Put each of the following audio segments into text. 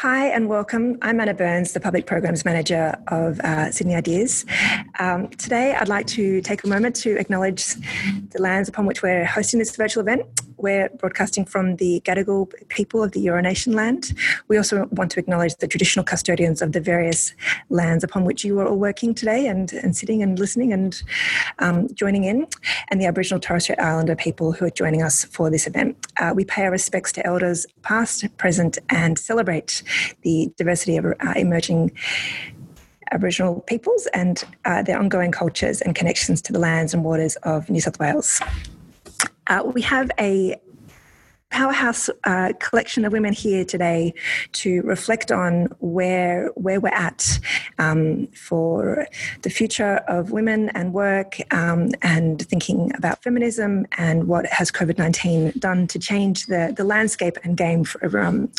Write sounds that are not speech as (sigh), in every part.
Hi and welcome. I'm Anna Burns, the Public Programs Manager of uh, Sydney Ideas. Um, today, I'd like to take a moment to acknowledge the lands upon which we're hosting this virtual event. We're broadcasting from the Gadigal people of the Eora Nation land. We also want to acknowledge the traditional custodians of the various lands upon which you are all working today and, and sitting and listening and um, joining in, and the Aboriginal Torres Strait Islander people who are joining us for this event. Uh, we pay our respects to elders past, present, and celebrate the diversity of uh, emerging Aboriginal peoples and uh, their ongoing cultures and connections to the lands and waters of New South Wales. Uh, we have a powerhouse uh, collection of women here today to reflect on where where we're at um, for the future of women and work um, and thinking about feminism and what has COVID nineteen done to change the the landscape and game for everyone.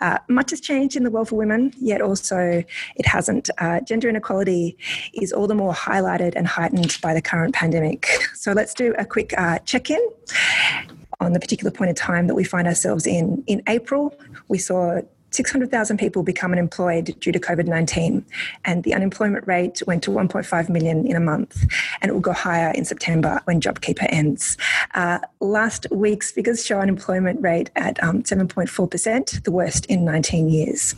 Uh, much has changed in the world for women, yet also it hasn't. Uh, gender inequality is all the more highlighted and heightened by the current pandemic. So let's do a quick uh, check in on the particular point in time that we find ourselves in. In April, we saw 600,000 people become unemployed due to COVID 19, and the unemployment rate went to 1.5 million in a month, and it will go higher in September when JobKeeper ends. Uh, last week's figures show unemployment rate at um, 7.4%, the worst in 19 years.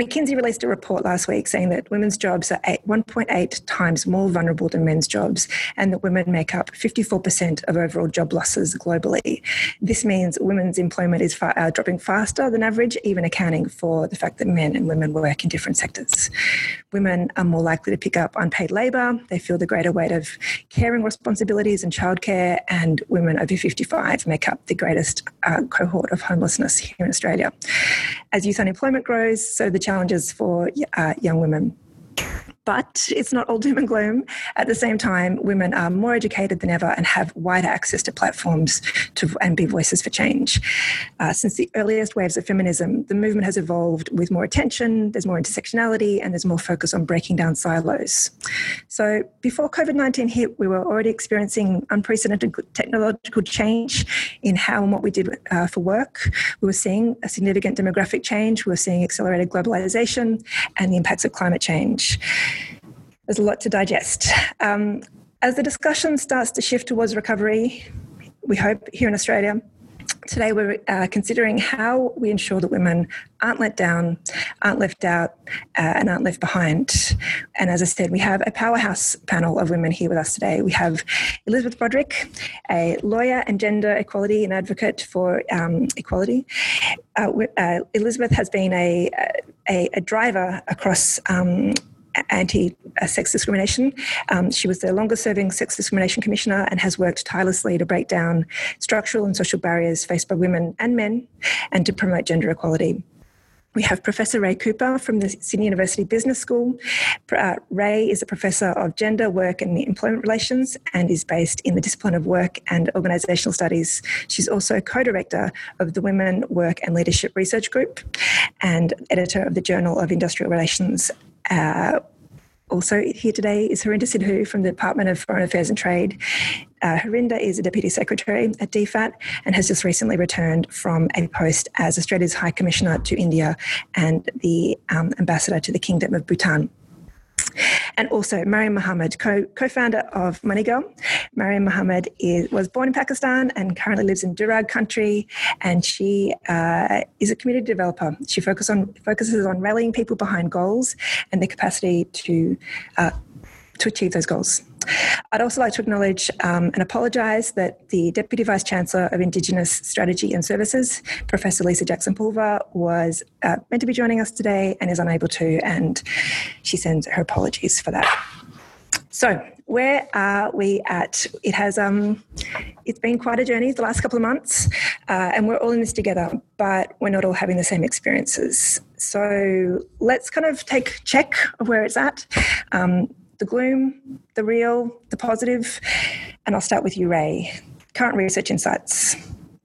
McKinsey released a report last week saying that women's jobs are 1.8 times more vulnerable than men's jobs, and that women make up 54% of overall job losses globally. This means women's employment is far, uh, dropping faster than average, even accounting for the fact that men and women work in different sectors. Women are more likely to pick up unpaid labour, they feel the greater weight of caring responsibilities and childcare, and women over 55 make up the greatest uh, cohort of homelessness here in Australia. As youth unemployment grows, so the challenges for uh, young women. But it's not all doom and gloom. At the same time, women are more educated than ever and have wider access to platforms to, and be voices for change. Uh, since the earliest waves of feminism, the movement has evolved with more attention, there's more intersectionality, and there's more focus on breaking down silos. So before COVID 19 hit, we were already experiencing unprecedented technological change in how and what we did uh, for work. We were seeing a significant demographic change, we were seeing accelerated globalization and the impacts of climate change there's a lot to digest. Um, as the discussion starts to shift towards recovery, we hope here in Australia, today we're uh, considering how we ensure that women aren't let down, aren't left out, uh, and aren't left behind. And as I said, we have a powerhouse panel of women here with us today. We have Elizabeth Broderick, a lawyer and gender equality and advocate for um, equality. Uh, uh Elizabeth has been a, a, a driver across um, anti sex discrimination. Um, she was the longest serving sex discrimination commissioner and has worked tirelessly to break down structural and social barriers faced by women and men and to promote gender equality. We have Professor Rae Cooper from the Sydney University Business School. Uh, Rae is a professor of gender, work, and employment relations and is based in the discipline of work and organisational studies. She's also co director of the Women, Work and Leadership Research Group and editor of the Journal of Industrial Relations uh, also here today is Harinder Sidhu from the Department of Foreign Affairs and Trade. Uh, Harinder is a Deputy Secretary at DFAT and has just recently returned from a post as Australia's High Commissioner to India and the um, Ambassador to the Kingdom of Bhutan and also Mariam Mohammed, co- founder of MoneyGirl. Mariam Mohammed is, was born in Pakistan and currently lives in Dharug country, and she uh, is a community developer. She focus on, focuses on rallying people behind goals and their capacity to, uh, to achieve those goals. I'd also like to acknowledge um, and apologise that the Deputy Vice Chancellor of Indigenous Strategy and Services, Professor Lisa Jackson Pulver, was uh, meant to be joining us today and is unable to, and she sends her apologies for that. So, where are we at? It has um, it's been quite a journey the last couple of months, uh, and we're all in this together, but we're not all having the same experiences. So let's kind of take check of where it's at. Um, the gloom, the real, the positive, and I'll start with you, Rae. Current research insights.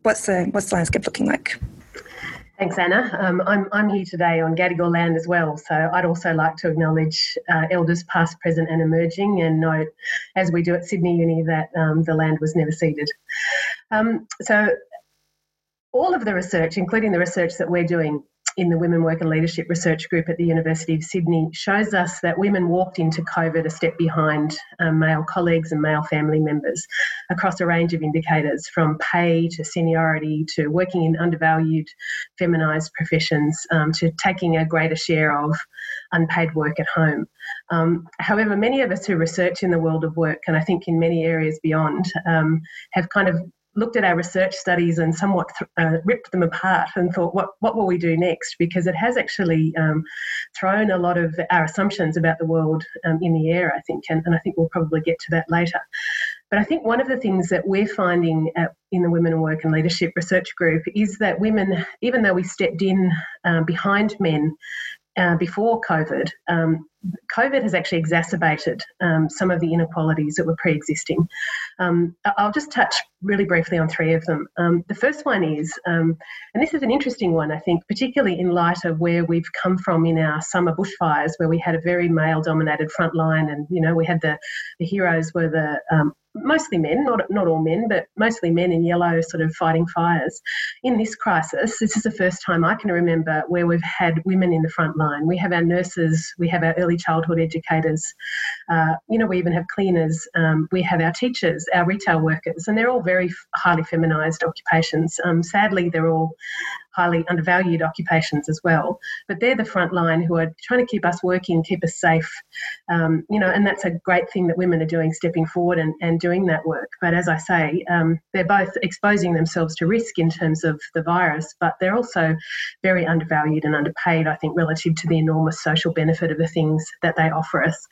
What's the what's the landscape looking like? Thanks, Anna. Um, I'm, I'm here today on Gadigal land as well, so I'd also like to acknowledge uh, elders past, present, and emerging, and note, as we do at Sydney Uni, that um, the land was never ceded. Um, so, all of the research, including the research that we're doing, in the Women Work and Leadership Research Group at the University of Sydney shows us that women walked into COVID a step behind um, male colleagues and male family members across a range of indicators from pay to seniority to working in undervalued feminised professions um, to taking a greater share of unpaid work at home. Um, however, many of us who research in the world of work, and I think in many areas beyond, um, have kind of looked at our research studies and somewhat th- uh, ripped them apart and thought, what, what will we do next? Because it has actually um, thrown a lot of our assumptions about the world um, in the air, I think, and, and I think we'll probably get to that later. But I think one of the things that we're finding at, in the Women in Work and Leadership Research Group is that women, even though we stepped in uh, behind men, uh, before COVID, um, COVID has actually exacerbated um, some of the inequalities that were pre existing. Um, I'll just touch really briefly on three of them. Um, the first one is, um, and this is an interesting one, I think, particularly in light of where we've come from in our summer bushfires, where we had a very male dominated front line, and you know, we had the, the heroes were the um, mostly men, not not all men, but mostly men in yellow, sort of fighting fires. In this crisis, this is the first time I can remember where we've had women in the front line. We have our nurses, we have our early childhood educators, uh, you know, we even have cleaners, um, we have our teachers, our retail workers, and they're all very highly feminised occupations. Um, sadly, they're all highly undervalued occupations as well. But they're the front line who are trying to keep us working, keep us safe. Um, you know, and that's a great thing that women are doing, stepping forward and, and doing that work. But as I say, um, they're both exposing themselves to risk in terms of the virus, but they're also very undervalued and underpaid, I think, relative to the enormous social benefit of the things that they offer us.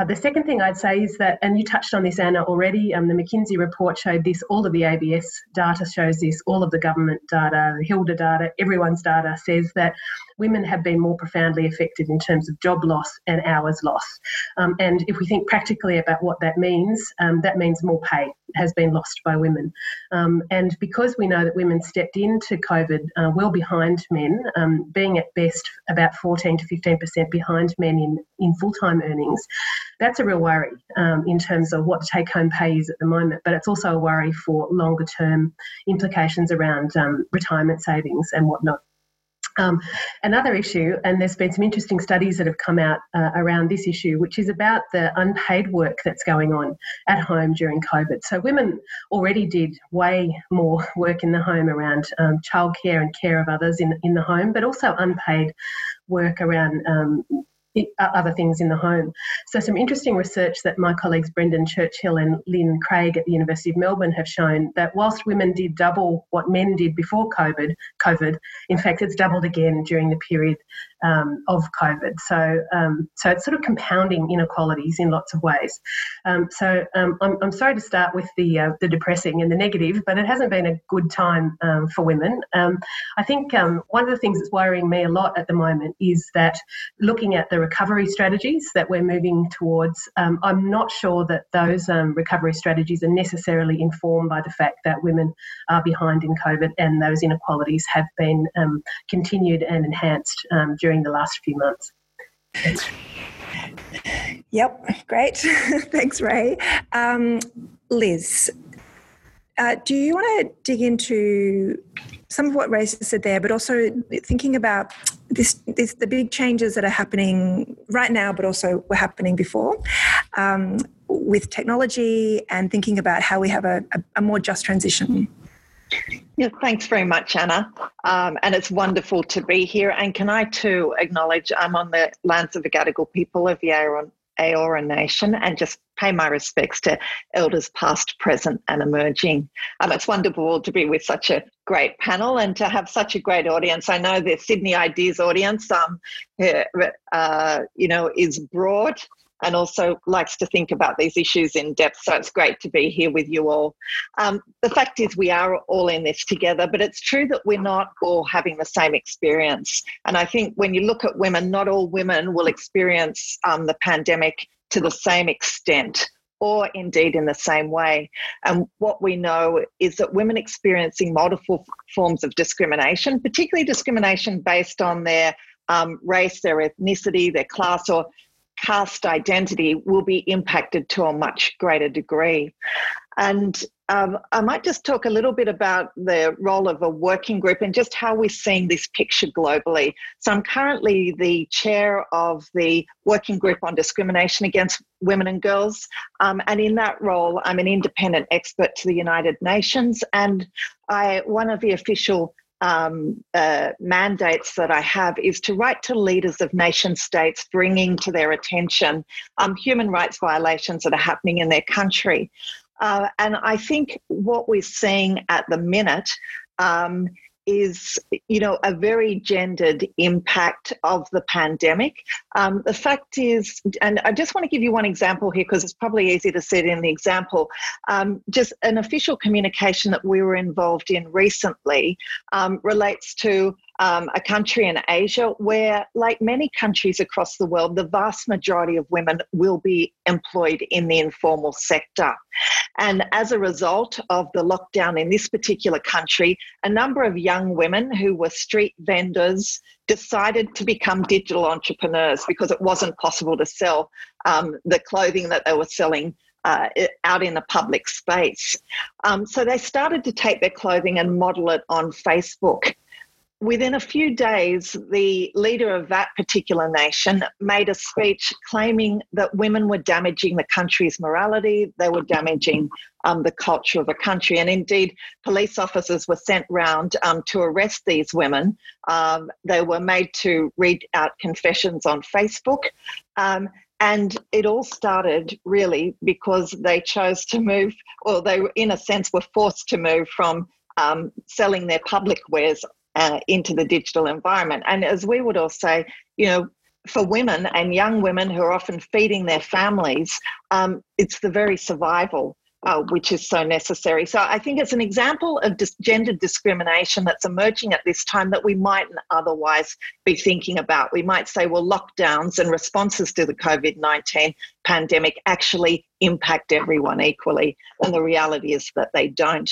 Uh, the second thing I'd say is that, and you touched on this, Anna, already, um, the McKinsey report showed this, all of the ABS data shows this, all of the government data, the HILDA data, everyone's data says that women have been more profoundly affected in terms of job loss and hours lost. Um, and if we think practically about what that means, um, that means more pay has been lost by women. Um, and because we know that women stepped into COVID uh, well behind men, um, being at best about 14 to 15% behind men in, in full time earnings, that's a real worry um, in terms of what take home pay is at the moment. But it's also a worry for longer term implications around um, retirement savings and whatnot. Um, another issue, and there's been some interesting studies that have come out uh, around this issue, which is about the unpaid work that's going on at home during COVID. So, women already did way more work in the home around um, childcare and care of others in, in the home, but also unpaid work around um, other things in the home. So, some interesting research that my colleagues Brendan Churchill and Lyn Craig at the University of Melbourne have shown that whilst women did double what men did before COVID, COVID, in fact, it's doubled again during the period um, of COVID. So, um, so it's sort of compounding inequalities in lots of ways. Um, so, um, I'm, I'm sorry to start with the uh, the depressing and the negative, but it hasn't been a good time um, for women. Um, I think one of the things that's worrying me a lot at the moment is that looking at the recovery strategies that we're moving towards, um, I'm not sure that those um, recovery strategies are necessarily informed by the fact that women are behind in COVID and those inequalities have been um, continued and enhanced during during the last few months. Yep, great. (laughs) Thanks, Rae. Um, Liz, uh, do you want to dig into some of what Rae said there, but also thinking about this, this, the big changes that are happening right now, but also were happening before um, with technology and thinking about how we have a, a, a more just transition? Yeah, thanks very much, Anna. Um, and it's wonderful to be here. And can I too acknowledge I'm on the lands of the Gadigal people of the Eora Nation and just pay my respects to elders past, present, and emerging. Um, it's wonderful to be with such a great panel and to have such a great audience. I know the Sydney Ideas audience, um, uh, you know, is broad and also likes to think about these issues in depth. So it's great to be here with you all. Um, the fact is, we are all in this together, but it's true that we're not all having the same experience. And I think when you look at women, not all women will experience um, the pandemic to the same extent or indeed in the same way. And what we know is that women experiencing multiple forms of discrimination, particularly discrimination based on their um, race, their ethnicity, their class, or caste identity will be impacted to a much greater degree. And um, I might just talk a little bit about the role of a working group and just how we're seeing this picture globally. So, I'm currently the chair of the Working Group on Discrimination Against Women and Girls. Um, and in that role, I'm an independent expert to the United Nations. And I, one of the official um, uh, mandates that I have is to write to leaders of nation states, bringing to their attention um, human rights violations that are happening in their country. Uh, and I think what we're seeing at the minute um, is, you know, a very gendered impact of the pandemic. Um, the fact is, and I just want to give you one example here because it's probably easy to see it in the example. Um, just an official communication that we were involved in recently um, relates to um, a country in Asia where, like many countries across the world, the vast majority of women will be employed in the informal sector. And as a result of the lockdown in this particular country, a number of young women who were street vendors decided to become digital entrepreneurs because it wasn't possible to sell um, the clothing that they were selling uh, out in the public space. Um, so they started to take their clothing and model it on Facebook within a few days, the leader of that particular nation made a speech claiming that women were damaging the country's morality, they were damaging um, the culture of a country. And indeed, police officers were sent round um, to arrest these women. Um, they were made to read out confessions on Facebook. Um, and it all started really because they chose to move, or they, in a sense, were forced to move from um, selling their public wares uh, into the digital environment. And as we would all say, you know, for women and young women who are often feeding their families, um, it's the very survival uh, which is so necessary. So I think it's an example of dis- gender discrimination that's emerging at this time that we mightn't otherwise be thinking about. We might say, well, lockdowns and responses to the COVID 19 pandemic actually impact everyone equally. And the reality is that they don't.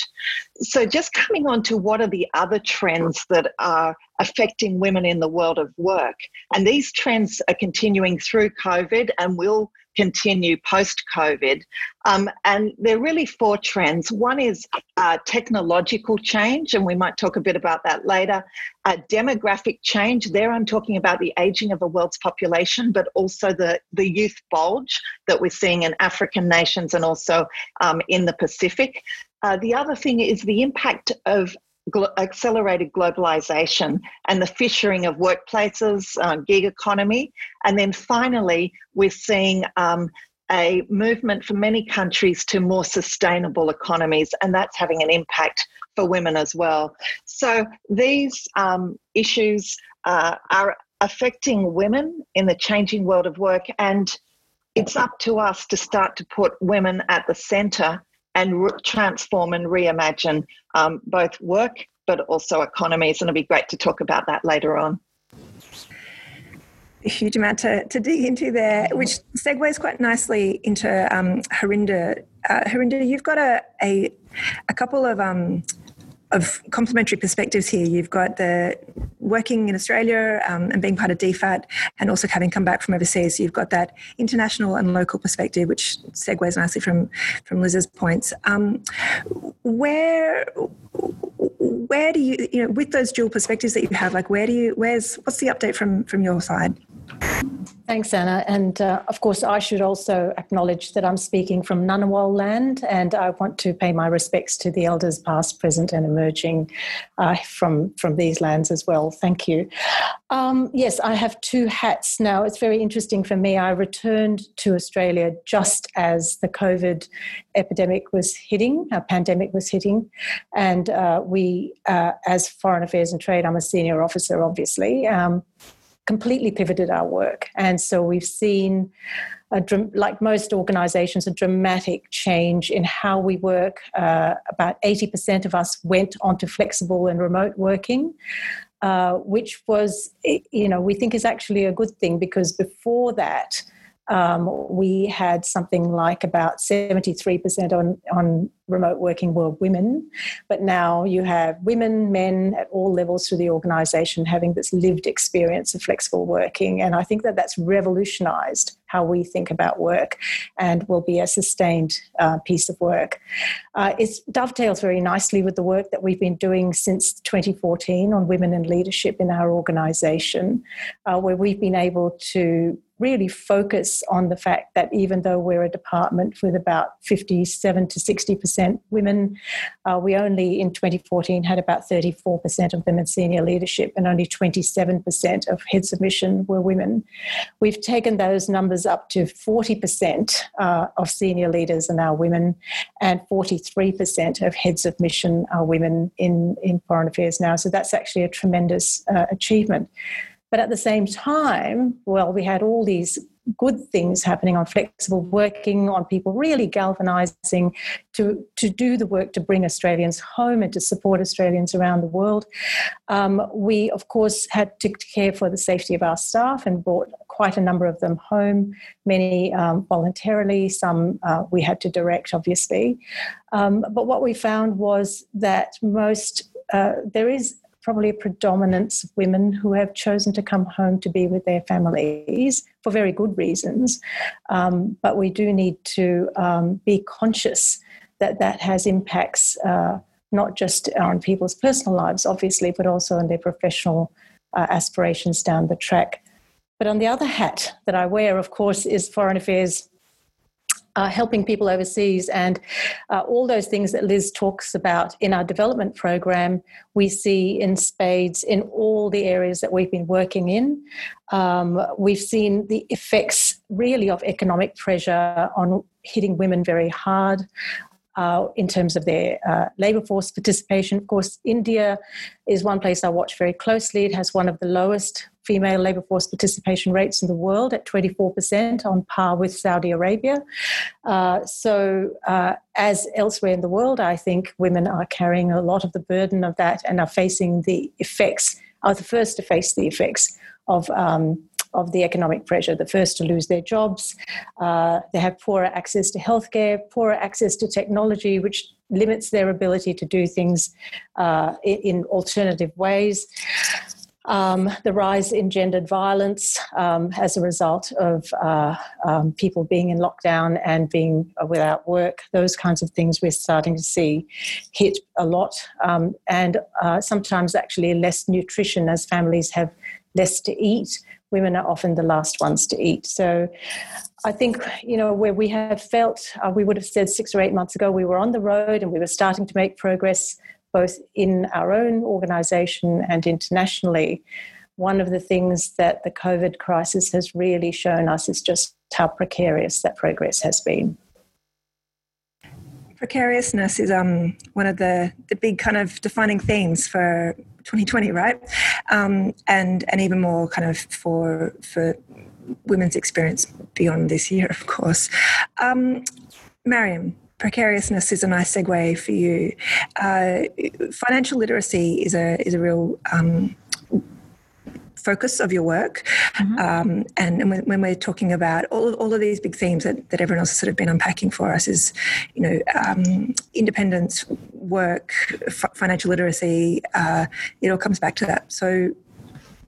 So, just coming on to what are the other trends that are affecting women in the world of work. And these trends are continuing through COVID and will continue post COVID. Um, and there are really four trends. One is uh, technological change, and we might talk a bit about that later. Uh, demographic change, there I'm talking about the aging of the world's population, but also the, the youth bulge that we're seeing in African nations and also um, in the Pacific. Uh, the other thing is the impact of accelerated globalization and the fissuring of workplaces, uh, gig economy. And then finally, we're seeing um, a movement for many countries to more sustainable economies, and that's having an impact for women as well. So these um, issues uh, are affecting women in the changing world of work, and it's up to us to start to put women at the centre and re- transform and reimagine um, both work but also economies. And it'll be great to talk about that later on. A huge amount to, to dig into there, which segues quite nicely into um, Harinder. Uh, Harinder, you've got a, a, a couple of um, of complementary perspectives here. You've got the working in Australia um, and being part of DFAT, and also having come back from overseas. You've got that international and local perspective, which segues nicely from from Liz's points. Um, where where do you you know with those dual perspectives that you have, like where do you where's what's the update from from your side? Thanks, Anna. And uh, of course, I should also acknowledge that I'm speaking from Ngunnawal land, and I want to pay my respects to the elders past, present, and emerging uh, from, from these lands as well. Thank you. Um, yes, I have two hats now. It's very interesting for me. I returned to Australia just as the COVID epidemic was hitting, a pandemic was hitting. And uh, we, uh, as Foreign Affairs and Trade, I'm a senior officer, obviously. Um, completely pivoted our work. And so we've seen, a, like most organizations, a dramatic change in how we work. Uh, about 80% of us went onto flexible and remote working. Uh, which was, you know, we think is actually a good thing because before that, um, we had something like about 73% on, on remote working were women, but now you have women, men at all levels through the organization having this lived experience of flexible working. And I think that that's revolutionized how we think about work and will be a sustained uh, piece of work. Uh, it dovetails very nicely with the work that we've been doing since 2014 on women in leadership in our organization, uh, where we've been able to really focus on the fact that even though we're a department with about 57 to 60% women, uh, we only in 2014 had about 34% of them in senior leadership and only 27% of heads of mission were women. We've taken those numbers up to 40% uh, of senior leaders are now women and 43% of heads of mission are women in, in foreign affairs now. So that's actually a tremendous uh, achievement. But at the same time, well, we had all these good things happening on flexible working, on people really galvanizing to, to do the work to bring Australians home and to support Australians around the world. Um, we, of course, had to care for the safety of our staff and brought quite a number of them home, many um, voluntarily, some uh, we had to direct, obviously. Um, but what we found was that most, uh, there is probably a predominance of women who have chosen to come home to be with their families for very good reasons. Um, but we do need to um, be conscious that that has impacts uh, not just on people's personal lives, obviously, but also on their professional uh, aspirations down the track. But on the other hat that I wear, of course, is foreign affairs uh, helping people overseas, and uh, all those things that Liz talks about in our development program, we see in spades in all the areas that we've been working in. Um, we've seen the effects really of economic pressure on hitting women very hard uh, in terms of their uh, labor force participation. Of course, India is one place I watch very closely. It has one of the lowest female labor force participation rates in the world at 24%, on par with Saudi Arabia. Uh, so, uh, as elsewhere in the world, I think women are carrying a lot of the burden of that and are facing the effects, are the first to face the effects of um, of the economic pressure, the first to lose their jobs. Uh, they have poorer access to healthcare, poorer access to technology, which limits their ability to do things uh, in, alternative ways. Um, the rise in gendered violence um, as a result of uh, um, people being in lockdown and being without work, those kinds of things we're starting to see hit a lot. Um, and uh, sometimes actually less nutrition as families have less to eat women are often the last ones to eat. So I think, you know, where we have felt, uh, we would have said six or eight months ago, we were on the road and we were starting to make progress both in our own organization and internationally. One of the things that the COVID crisis has really shown us is just how precarious that progress has been. Precariousness is um, one of the, the big kind of defining themes for 2020, right? Um, and and even more kind of for for women's experience beyond this year, of course. Um, Mariam, precariousness is a nice segue for you. Uh, financial literacy is a is a real um, focus of your work. Mm-hmm. Um, and, and when, when, we're talking about all, all of these big themes that, that everyone else has sort of been unpacking for us is, you know, um, independence, work, f- financial literacy, uh, it all comes back to that. So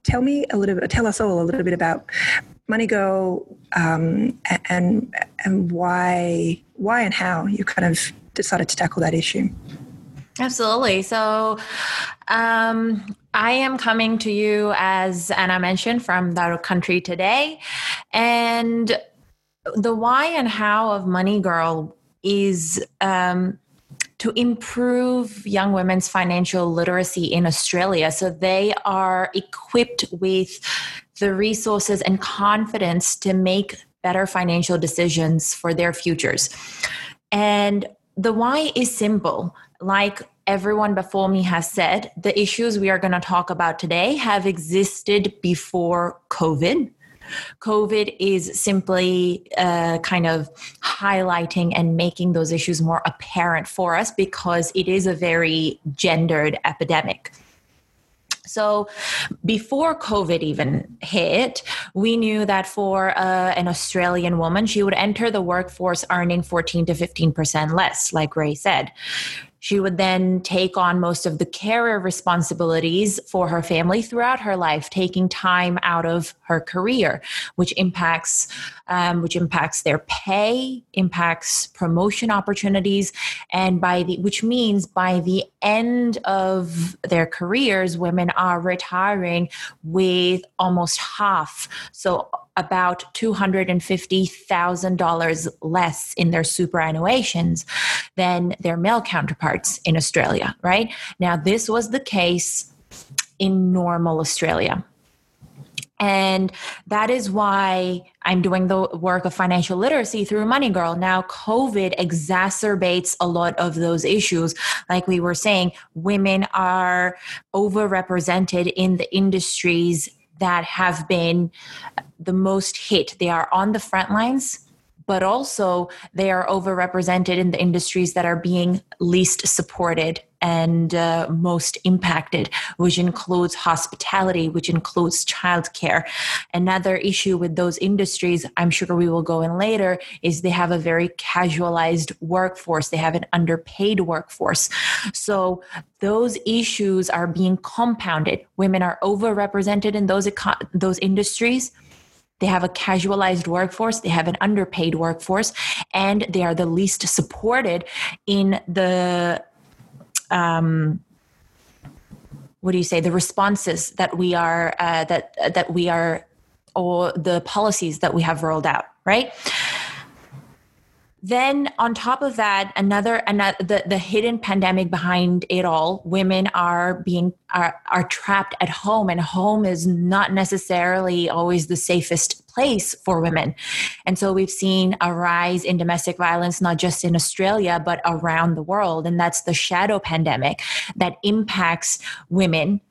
tell me a little bit, tell us all a little bit about MoneyGirl um, and, and why, why and how you kind of decided to tackle that issue. Absolutely. So, um, I am coming to you, as Anna mentioned, from the country today. And the why and how of MoneyGirl is um, to improve young women's financial literacy in Australia so they are equipped with the resources and confidence to make better financial decisions for their futures. And the why is simple. Like everyone before me has said, the issues we are going to talk about today have existed before COVID. COVID is simply uh, kind of highlighting and making those issues more apparent for us because it is a very gendered epidemic. So before COVID even hit, we knew that for uh, an Australian woman, she would enter the workforce earning 14 to 15% less, like Rae said. She would then take on most of the carer responsibilities for her family throughout her life, taking time out of her career, which impacts um, which impacts their pay, impacts promotion opportunities, and by the which means by the end of their careers, women are retiring with almost half. So about $250,000 less in their superannuations than their male counterparts in Australia, right? Now, this was the case in normal Australia. And that is why I'm doing the work of financial literacy through MoneyGirl. Now, COVID exacerbates a lot of those issues. Like we were saying, women are overrepresented in the industries that have been the most hit. They are on the front lines, but also they are overrepresented in the industries that are being least supported and uh, most impacted, which includes hospitality, which includes childcare. Another issue with those industries, I'm sure we will go in later, is they have a very casualized workforce. They have an underpaid workforce. So those issues are being compounded. Women are overrepresented in those those industries they have a casualized workforce, they have an underpaid workforce, and they are the least supported in the um, what do you say the responses that we are uh, that that we are or the policies that we have rolled out right then on top of that another another the, the hidden pandemic behind it all women are being are, are trapped at home and home is not necessarily always the safest place for women. And so we've seen a rise in domestic violence not just in australia but around the world. And that's the shadow pandemic that impacts women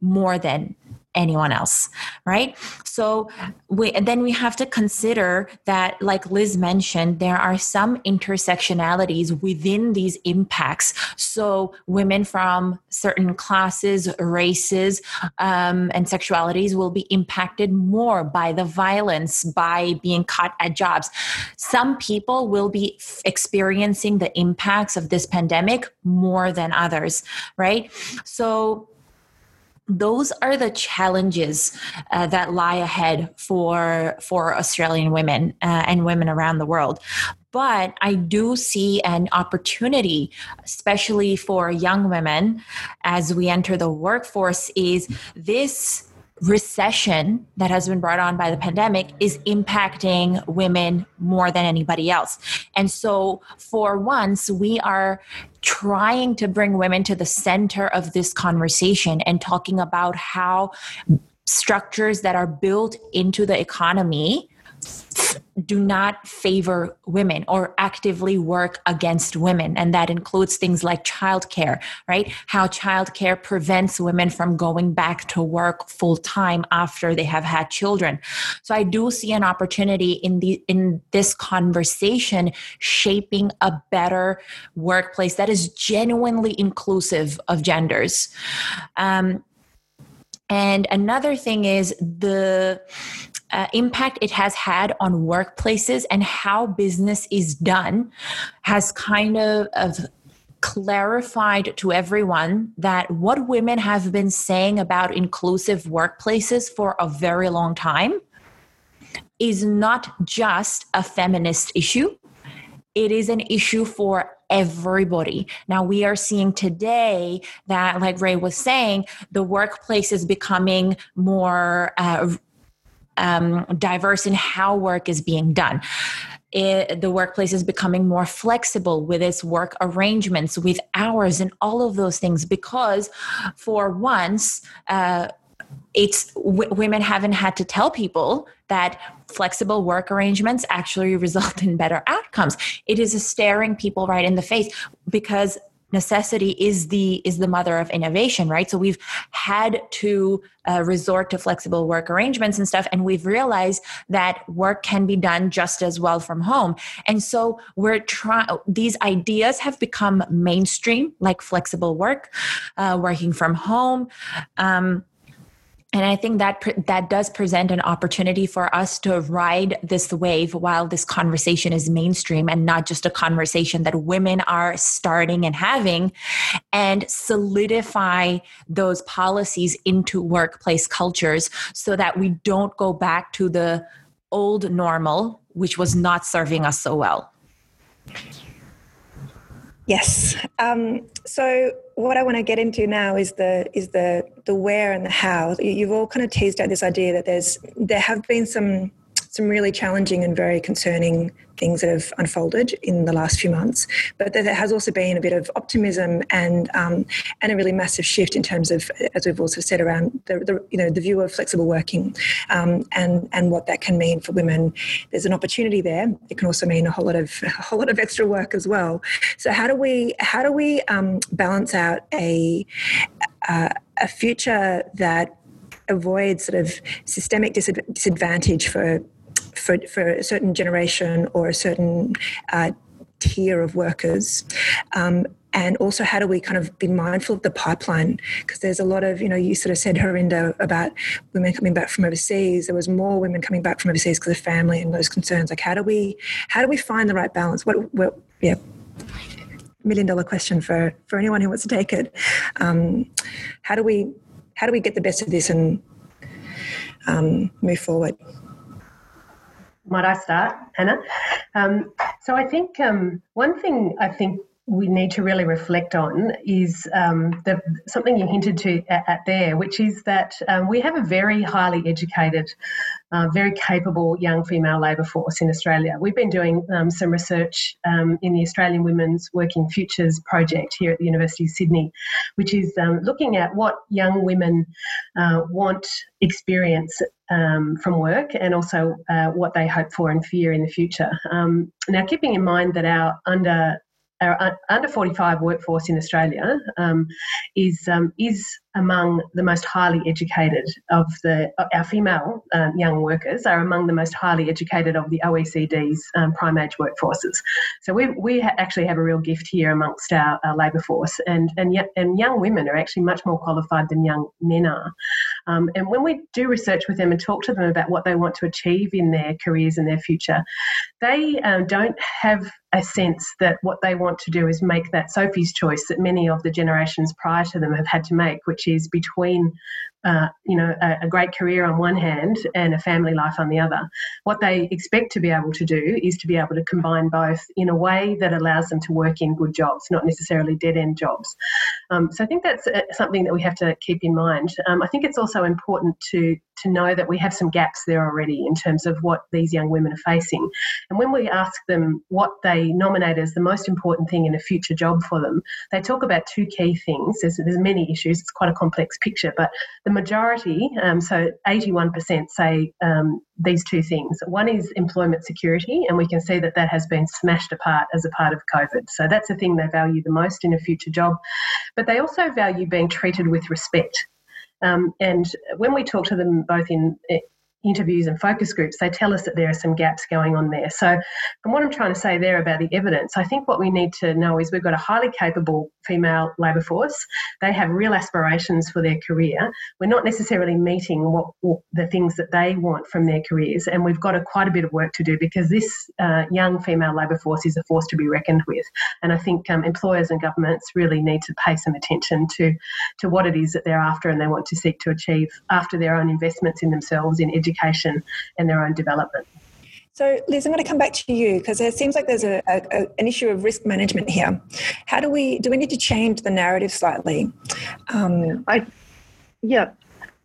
more than anyone else right? So we then we have to consider that like liz mentioned there are some intersectionalities within these impacts. So women from certain classes races um, and sexualities will be impacted more by the violence by being caught at jobs. Some people will be experiencing the impacts of this pandemic more than others right? So those are the challenges uh, that lie ahead for for Australian women uh, and women around the world. But I do see an opportunity, especially for young women, as we enter the workforce. Is this recession that has been brought on by the pandemic is impacting women more than anybody else. And so, for once, we are trying to bring women to the center of this conversation and talking about how structures that are built into the economy do not favor women or actively work against women. And that includes things like childcare, right? How childcare prevents women from going back to work full time after they have had children. So I do see an opportunity in the in this conversation shaping a better workplace that is genuinely inclusive of genders. Um, and another thing is the uh, impact it has had on workplaces and how business is done has kind of, of clarified to everyone that what women have been saying about inclusive workplaces for a very long time is not just a feminist issue it is an issue for everybody. Now, we are seeing today that, like Rae was saying, the workplace is becoming more uh, um, diverse in how work is being done. It, the workplace is becoming more flexible with its work arrangements, with hours, and all of those things. Because for once, uh, it's w- women haven't had to tell people that flexible work arrangements actually (laughs) result in better outcomes. It is staring people right in the face because necessity is the is the mother of innovation right? So we've had to uh, resort to flexible work arrangements and stuff and we've realized that work can be done just as well from home. And so we're trying these ideas have become mainstream like flexible work uh, working from home um, and i think that that does present an opportunity for us to ride this wave while this conversation is mainstream and not just a conversation that women are starting and having and solidify those policies into workplace cultures so that we don't go back to the old normal which was not serving us so well Yes. Um, so what I want to get into now is the is the the where and the how. You've all kind of teased out this idea that there's there have been some some really challenging and very concerning things that have unfolded in the last few months. But there has also been a bit of optimism and um, and a really massive shift in terms of, as we've also said, around the, the you know the view of flexible working um, and and what that can mean for women. There's an opportunity there. It can also mean a whole lot of (laughs) a whole lot of extra work as well. So how do we how do we um, balance out a uh, a future that avoids sort of systemic disadvantage for for, for a certain generation or a certain uh, tier of workers. Um, and also how do we kind of be mindful of the pipeline? Because there's a lot of you know you sort of said Harinder about women coming back from overseas. There was more women coming back from overseas because of family and those concerns. Like how do we how do we find the right balance? What, what yeah. Million dollar question for for anyone who wants to take it. Um, how do we how do we get the best of this and um, move forward might I start, Hannah? Um, so I think um, one thing I think we need to really reflect on is um, the, something you hinted to at, at there, which is that um, we have a very highly educated, uh, very capable young female labour force in Australia. We've been doing um, some research um, in the Australian Women's Working Futures project here at the University of Sydney, which is um, looking at what young women uh, want experience um, from work and also uh, what they hope for and fear in the future. Um, now, keeping in mind that our under our under 45 workforce in Australia um, is um, is among the most highly educated of the our female um, young workers are among the most highly educated of the OECD's um, prime age workforces. So we, we actually have a real gift here amongst our, our labour force, and and and young women are actually much more qualified than young men are. Um, and when we do research with them and talk to them about what they want to achieve in their careers and their future, they um, don't have a sense that what they want to do is make that Sophie's choice that many of the generations prior to them have had to make, which is between uh, you know, a, a, great career on one hand and a family life on the other. What they expect to be able to do is to be able to combine both in a way that allows them to work in good jobs, not necessarily dead end jobs. Um, so I think that's uh, something that we have to keep in mind. Um, I think it's also important to to know that we have some gaps there already in terms of what these young women are facing. And when we ask them what they nominate as the most important thing in a future job for them, they talk about two key things. There's, there's many issues, it's quite a complex picture, but the majority, um, so 81%, say um, these two things. One is employment security, and we can see that that has been smashed apart as a part of COVID. So that's the thing they value the most in a future job. But they also value being treated with respect. Um, and when we talk to them both in interviews and focus groups, they tell us that there are some gaps going on there. So, from what I'm trying to say there about the evidence, I think what we need to know is we've got a highly capable female labour force. They have real aspirations for their career. We're not necessarily meeting what, what the things that they want from their careers, and we've got a, quite a bit of work to do because this uh, young female labour force is a force to be reckoned with. And I think um, employers and governments really need to pay some attention to to what it is that they're after and they want to seek to achieve after their own investments in themselves in education and their own development. So, Liz, I'm going to come back to you because it seems like there's a, a, an issue of risk management here. How do we do we need to change the narrative slightly? Um, I, yeah,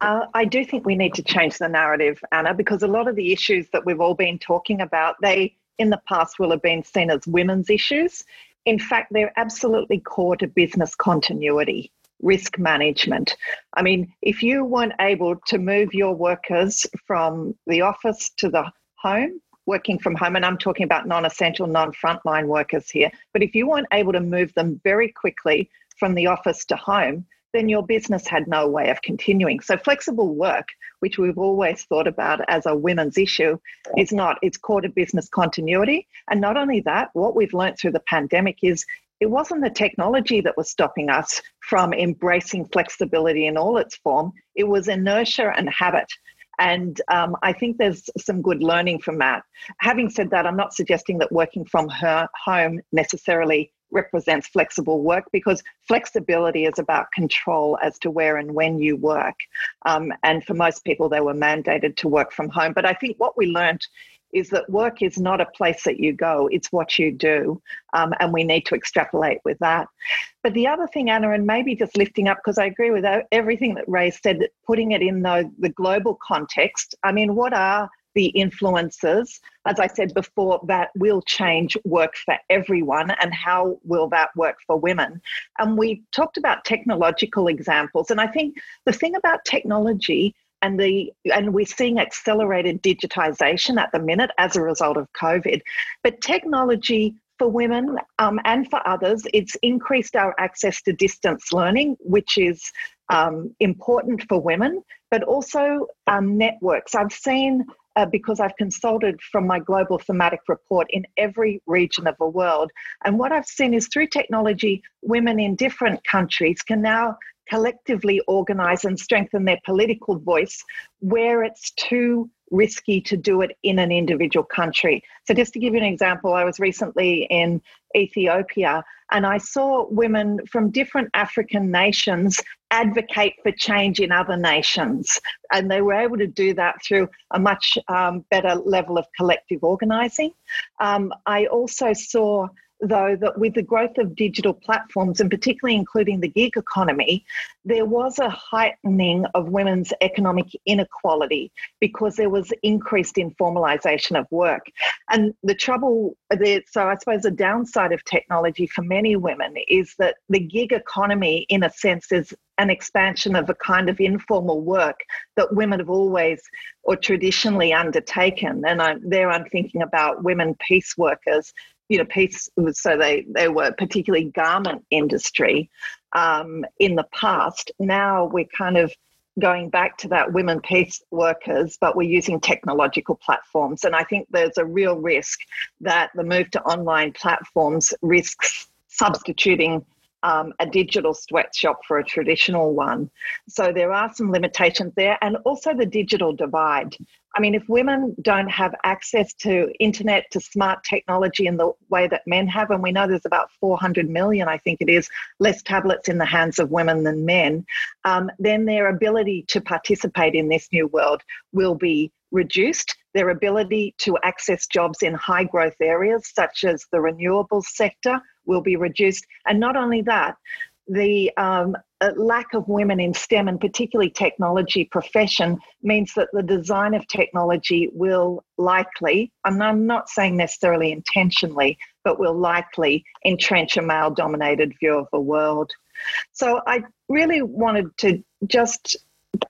uh, I do think we need to change the narrative, Anna, because a lot of the issues that we've all been talking about, they in the past will have been seen as women's issues. In fact, they're absolutely core to business continuity risk management. I mean, if you weren't able to move your workers from the office to the home working from home, and I'm talking about non essential, non frontline workers here, but if you weren't able to move them very quickly from the office to home, then your business had no way of continuing. So, flexible work, which we've always thought about as a women's issue, is not. It's core to business continuity. And not only that, what we've learned through the pandemic is it wasn't the technology that was stopping us from embracing flexibility in all its form, it was inertia and habit. And um, I think there's some good learning from that. Having said that, I'm not suggesting that working from her home necessarily represents flexible work because flexibility is about control as to where and when you work. Um, and for most people, they were mandated to work from home. But I think what we learned is that work is not a place that you go, it's what you do. Um, and we need to extrapolate with that. But the other thing, Anna, and maybe just lifting up, because I agree with everything that Rae said, that putting it in the, the global context, I mean, what are the influences, as I said before, that will change work for everyone and how will that work for women. And we talked about technological examples. And I think the thing about technology and the and we're seeing accelerated digitization at the minute as a result of COVID. But technology for women um, and for others, it's increased our access to distance learning, which is um, important for women, but also um, networks. I've seen uh, because I've consulted from my global thematic report in every region of the world. And what I've seen is through technology, women in different countries can now collectively organize and strengthen their political voice where it's too risky to do it in an individual country. So, just to give you an example, I was recently in Ethiopia and I saw women from different African nations advocate for change in other nations. And they were able to do that through a much um, better level of collective organizing. Um, I also saw though, that with the growth of digital platforms, and particularly including the gig economy, there was a heightening of women's economic inequality because there was increased informalization of work. And the trouble, there, so I suppose the downside of technology for many women is that the gig economy, in a sense, is an expansion of a kind of informal work that women have always or traditionally undertaken. And I, there I'm thinking about women piece workers you know, piece, so they, they were particularly garment industry um, in the past. Now we're kind of going back to that women piece workers, but we're using technological platforms. And I think there's a real risk that the move to online platforms risks substituting um, a digital sweatshop for a traditional one. So there are some limitations there, and also the digital divide. I mean, if women don't have access to internet, to smart technology in the way that men have, and we know there's about 400 million, I think it is, less tablets in the hands of women than men, um, then their ability to participate in this new world will be reduced. Their ability to access jobs in high growth areas, such as the renewables sector, will be reduced. And not only that, the um, lack of women in STEM and particularly technology profession means that the design of technology will likely, and I'm not saying necessarily intentionally, but will likely entrench a male dominated view of the world. So I really wanted to just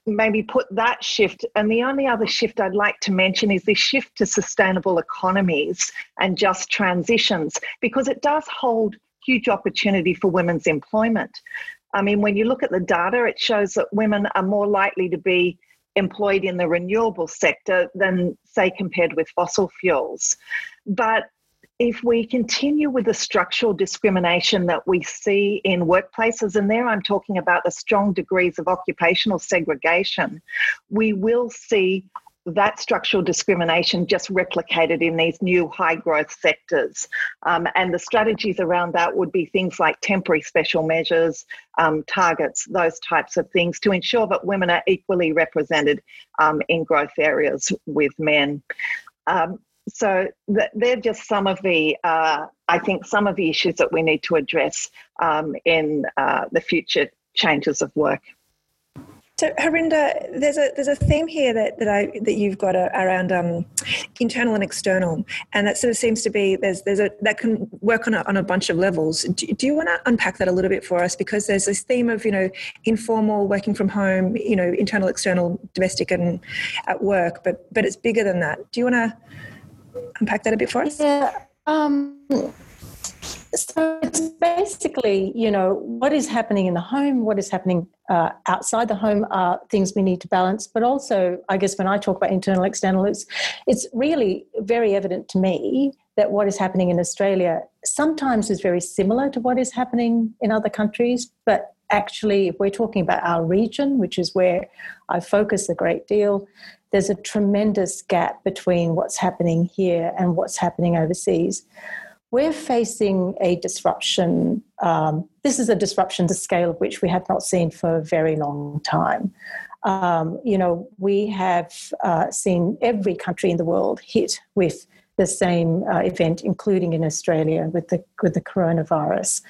maybe put that shift. And the only other shift I'd like to mention is this shift to sustainable economies and just transitions, because it does hold huge opportunity for women's employment. I mean, when you look at the data, it shows that women are more likely to be employed in the renewable sector than, say, compared with fossil fuels. But if we continue with the structural discrimination that we see in workplaces, and there I'm talking about the strong degrees of occupational segregation, we will see that structural discrimination just replicated in these new high growth sectors. Um, and the strategies around that would be things like temporary special measures, um, targets, those types of things to ensure that women are equally represented um, in growth areas with men. Um, so th- they're just some of the, uh, I think, some of the issues that we need to address um, in uh, the future changes of work. So Harinder, there's a there's a theme here that, that I that you've got a, around um, internal and external, and that sort of seems to be there's there's a that can work on a, on a bunch of levels. Do, do you want to unpack that a little bit for us? Because there's this theme of you know informal working from home, you know internal, external, domestic, and at work, but but it's bigger than that. Do you want to unpack that a bit for us? Yeah. Um, so it's basically, you know, what is happening in the home, what is happening uh, outside the home are things we need to balance. But also, I guess when I talk about internal, external, it's, it's really very evident to me that what is happening in Australia sometimes is very similar to what is happening in other countries. But actually, if we're talking about our region, which is where I focus a great deal, there's a tremendous gap between what's happening here and what's happening overseas we're facing a disruption. Um, this is a disruption the scale of which we have not seen for a very long time. Um, you know, we have uh, seen every country in the world hit with the same uh, event, including in Australia with the with the coronavirus.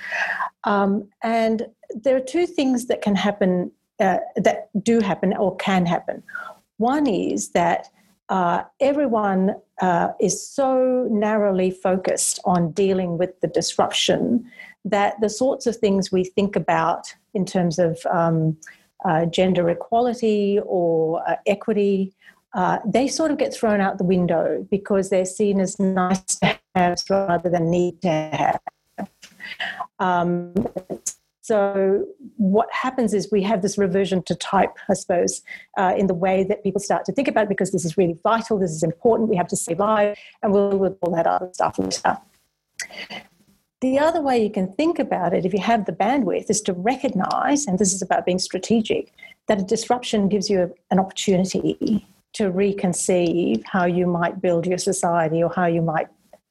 Um, and there are two things that can happen, uh, that do happen or can happen. One is that uh, everyone uh, is so narrowly focused on dealing with the disruption that the sorts of things we think about in terms of um, uh, gender equality or uh, equity, uh, they sort of get thrown out the window because they're seen as nice to have rather than need to have. Um, so what happens is we have this reversion to type, I suppose, uh, in the way that people start to think about it because this is really vital, this is important, we have to save lives, and we'll with all that other stuff later. The other way you can think about it, if you have the bandwidth, is to recognize, and this is about being strategic, that a disruption gives you an opportunity to reconceive how you might build your society or how you might,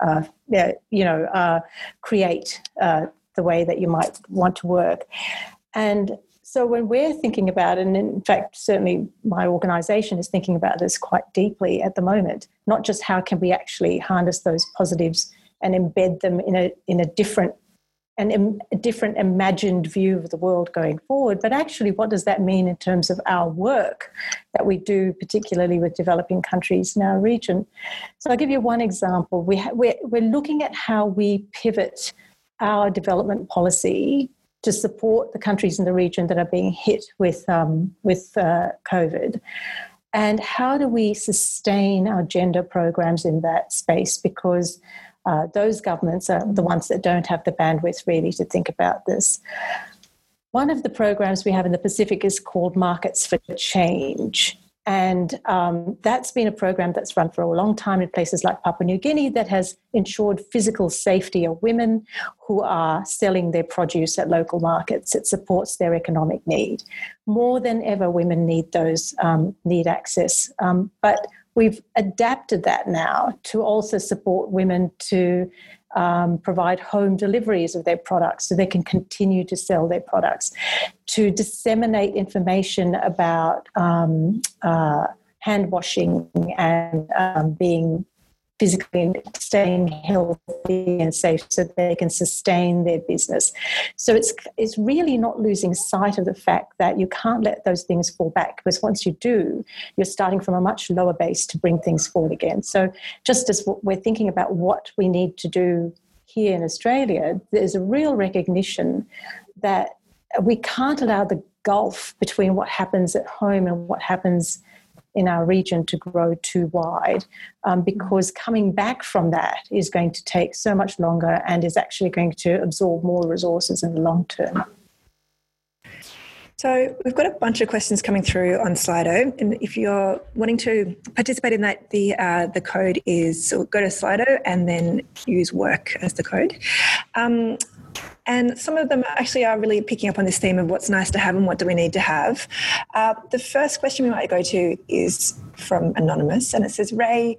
uh, you know, uh, create uh, the way that you might want to work. And so when we're thinking about and in fact, certainly my organization is thinking about this quite deeply at the moment, not just how can we actually harness those positives and embed them in a, in a different and a different imagined view of the world going forward, but actually, what does that mean in terms of our work that we do, particularly with developing countries in our region? So, I'll give you one example. We ha- we're, we're looking at how we pivot our development policy to support the countries in the region that are being hit with um, with uh, COVID, and how do we sustain our gender programs in that space? Because uh, those governments are the ones that don't have the bandwidth really to think about this. One of the programs we have in the Pacific is called Markets for Change. And um, that's been a program that's run for a long time in places like Papua New Guinea that has ensured physical safety of women who are selling their produce at local markets. It supports their economic need. More than ever, women need those, um, need access. Um, but we've adapted that now to also support women to um, provide home deliveries of their products so they can continue to sell their products, to disseminate information about um, uh, hand washing and um, being physically and staying healthy and safe so they can sustain their business. So it's it's really not losing sight of the fact that you can't let those things fall back because once you do, you're starting from a much lower base to bring things forward again. So just as we're thinking about what we need to do here in Australia, there's a real recognition that we can't allow the gulf between what happens at home and what happens in our region to grow too wide um, because coming back from that is going to take so much longer and is actually going to absorb more resources in the long term. So we've got a bunch of questions coming through on Slido, and if you're wanting to participate in that, the uh, the code is so go to Slido and then use work as the code. Um, and some of them actually are really picking up on this theme of what's nice to have and what do we need to have. Uh, the first question we might go to is from Anonymous, and it says, Rae,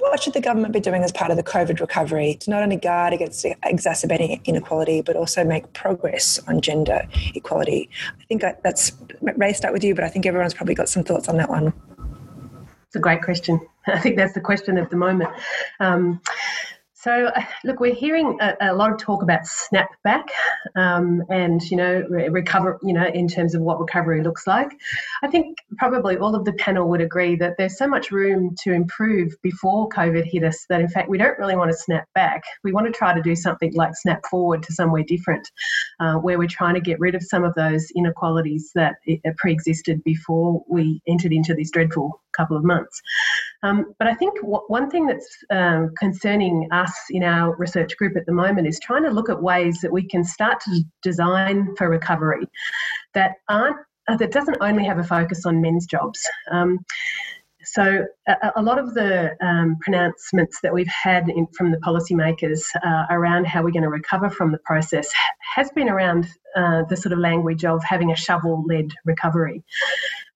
what should the government be doing as part of the COVID recovery to not only guard against exacerbating inequality, but also make progress on gender equality? I think that's Rae, start with you, but I think everyone's probably got some thoughts on that one. It's a great question. (laughs) I think that's the question of the moment. Um, so, (sighs) look, we're hearing a, a, lot of talk about snapback um, and, you know, recover, you know, in terms of what recovery looks like. I think probably all of the panel would agree that there's so much room to improve before COVID hit us that, in fact, we don't really want to snap back. We want to try to do something like snap forward to somewhere different, uh, where we're trying to get rid of some of those inequalities that pre existed before we entered into this dreadful couple of months. Um, but I think one thing that's um, concerning us in our research group at the moment is trying to look at ways that we can start to design for recovery that aren't uh, that doesn't only have a focus on men's jobs. Um, so a, a, lot of the um, pronouncements that we've had in, from the policymakers uh, around how we're going to recover from the process has been around uh, the sort of language of having a shovel-led recovery.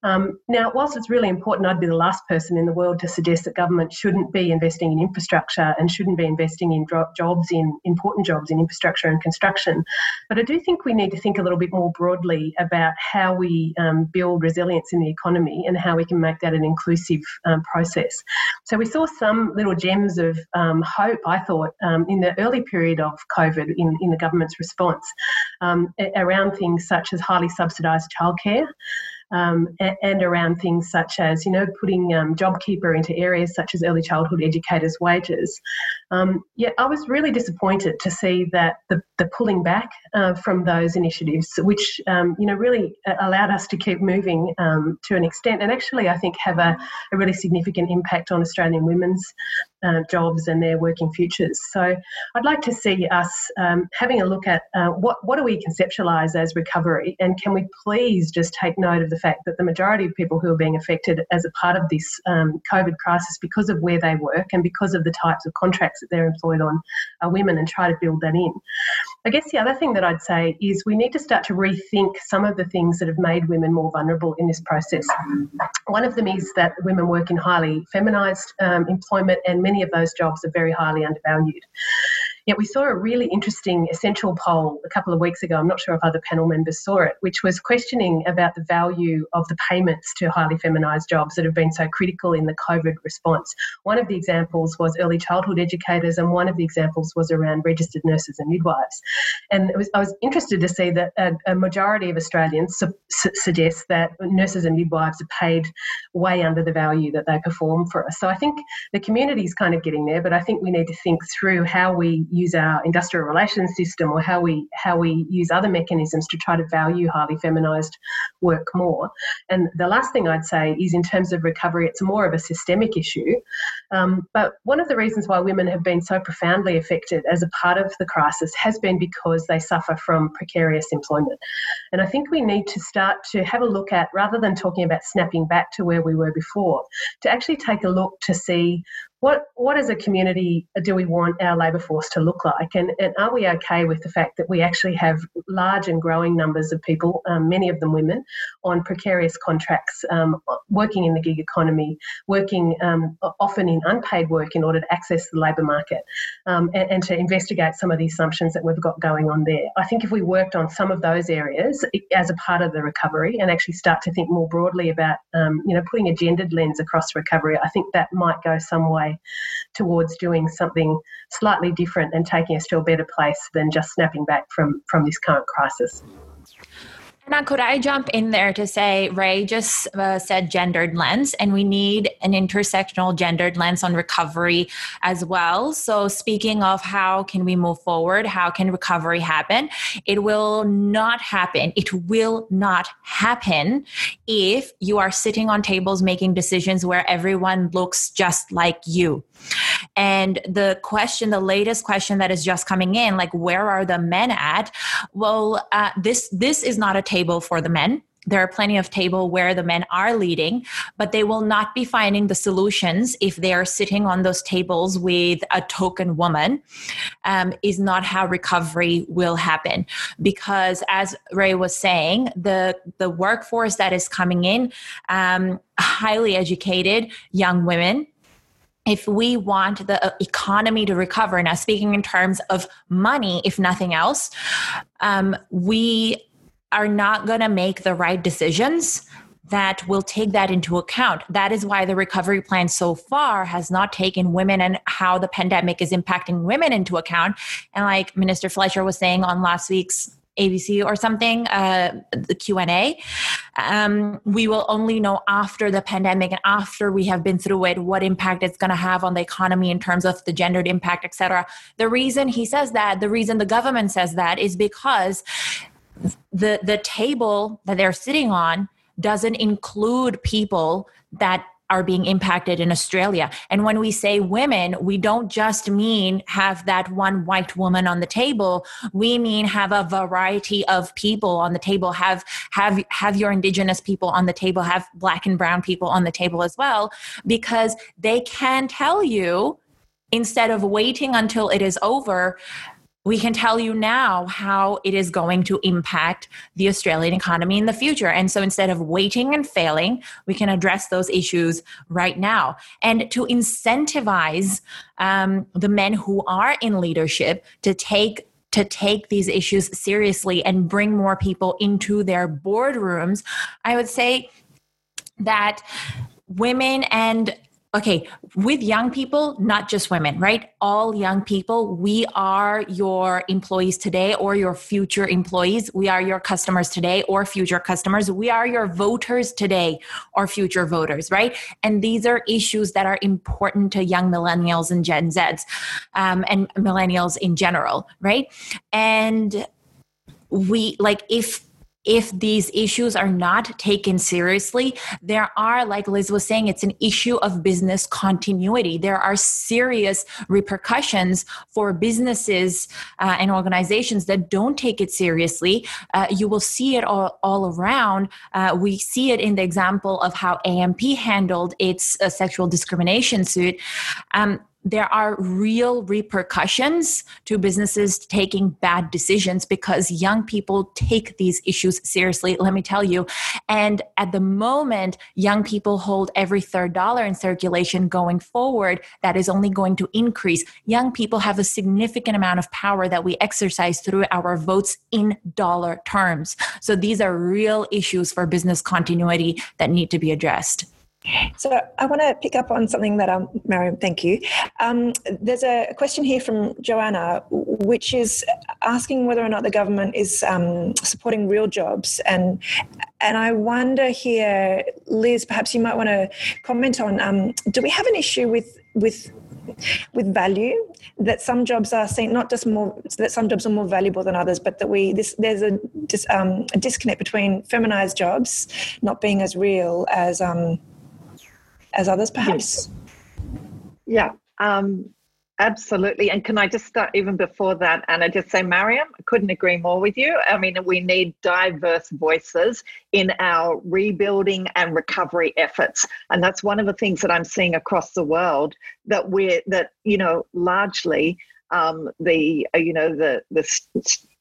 Um, now, whilst it's really important, I'd be the last person in the world to suggest that government shouldn't be investing in infrastructure and shouldn't be investing in jobs in important jobs in infrastructure and construction. But I do think we need to think a little bit more broadly about how we um, build resilience in the economy and how we can make that an inclusive um, process. So we saw some little gems of um, hope, I thought, um, in the early period of COVID in, in the government's response um, around things such as highly subsidised childcare um, and, around things such as, you know, putting um, JobKeeper into areas such as early childhood educators' wages. Um, yet I was really disappointed to see that the, the pulling back uh, from those initiatives, which, um, you know, really uh, allowed us to keep moving um, to an extent and actually, I think, have a, a really significant impact on Australian women's uh, jobs and their working futures. So I'd like to see us um, having a look at uh, what, what do we conceptualise as recovery and can we please just take note of the fact that the majority of people who are being affected as a part of this um, COVID crisis because of where they work and because of the types of contracts that they're employed on are women and try to build that in. I guess the other thing that I'd say is we need to start to rethink some of the things that have made women more vulnerable in this process. One of them is that women work in highly feminised um, employment and many of those jobs are very highly undervalued. Yet we saw a really interesting essential poll a couple of weeks ago. I'm not sure if other panel members saw it, which was questioning about the value of the payments to highly feminised jobs that have been so critical in the COVID response. One of the examples was early childhood educators, and one of the examples was around registered nurses and midwives. And was, I was interested to see that a, a majority of Australians su- su- suggest that nurses and midwives are paid way under the value that they perform for us. So I think the community is kind of getting there, but I think we need to think through how we use our industrial relations system or how we how we use other mechanisms to try to value highly feminized work more. And the last thing I'd say is in terms of recovery, it's more of a systemic issue. Um, but one of the reasons why women have been so profoundly affected as a part of the crisis has been because they suffer from precarious employment. And I think we need to start to have a look at, rather than talking about snapping back to where we were before, to actually take a look to see what what as a community do we want our labour force to look like, and, and are we okay with the fact that we actually have large and growing numbers of people, um, many of them women, on precarious contracts, um, working in the gig economy, working um, often in unpaid work in order to access the labour market, um, and, and, to investigate some of the assumptions that we've got going on there. I think if we worked on some of those areas as a part of the recovery and actually start to think more broadly about, um, you know, putting a gendered lens across recovery, I think that might go some way towards doing something slightly different and taking us to a better place than just snapping back from, from this current crisis. Now, could I jump in there to say Rae just uh, said gendered lens, and we need an intersectional gendered lens on recovery as well. So, speaking of how can we move forward, how can recovery happen? It will not happen. It will not happen if you are sitting on tables making decisions where everyone looks just like you. And the question, the latest question that is just coming in, like where are the men at? Well, uh, this this is not a table for the men there are plenty of table where the men are leading but they will not be finding the solutions if they are sitting on those tables with a token woman um, is not how recovery will happen because as Rae was saying the the workforce that is coming in um, highly educated young women if we want the uh, economy to recover, now speaking in terms of money, if nothing else, um, we are not going to make the right decisions that will take that into account. That is why the recovery plan so far has not taken women and how the pandemic is impacting women into account. And like Minister Fletcher was saying on last week's ABC or something, uh, the Q and A. Um, we will only know after the pandemic and after we have been through it what impact it's going to have on the economy in terms of the gendered impact, etc. The reason he says that, the reason the government says that, is because the the table that they're sitting on doesn't include people that are being impacted in Australia. And when we say women, we don't just mean have that one white woman on the table. We mean have a variety of people on the table, have have have your indigenous people on the table, have black and brown people on the table as well because they can tell you instead of waiting until it is over we can tell you now how it is going to impact the Australian economy in the future. And so instead of waiting and failing, we can address those issues right now. And to incentivize um, the men who are in leadership to take to take these issues seriously and bring more people into their boardrooms, I would say that women and okay, with young people, not just women, right? All young people, we are your employees today or your future employees. We are your customers today or future customers. We are your voters today or future voters, right? And these are issues that are important to young millennials and Gen Zs um, and millennials in general, right? And we like if if these issues are not taken seriously, there are, like Liz was saying, it's an issue of business continuity. There are serious repercussions for businesses uh, and organizations that don't take it seriously. Uh, you will see it all, all around. Uh, we see it in the example of how AMP handled its uh, sexual discrimination suit. Um, there are real repercussions to businesses taking bad decisions because young people take these issues seriously, let me tell you. And at the moment, young people hold every third dollar in circulation going forward. That is only going to increase. Young people have a significant amount of power that we exercise through our votes in dollar terms. So these are real issues for business continuity that need to be addressed. So I want to pick up on something that um, Mariam, thank you. Um, there's a question here from Joanna, which is asking whether or not the government is um, supporting real jobs, and and I wonder here, Liz, perhaps you might want to comment on: um, Do we have an issue with with with value that some jobs are seen not just more that some jobs are more valuable than others but that we this there's a, um, a disconnect between feminized jobs not being as real as um, as others, perhaps? Yeah, um, absolutely. And can I just start even before that, Anna, just say, Mariam, I couldn't agree more with you. I mean, we need diverse voices in our rebuilding and recovery efforts. And that's one of the things that I'm seeing across the world that we're, that, you know, largely um, the, uh, you know, the, the,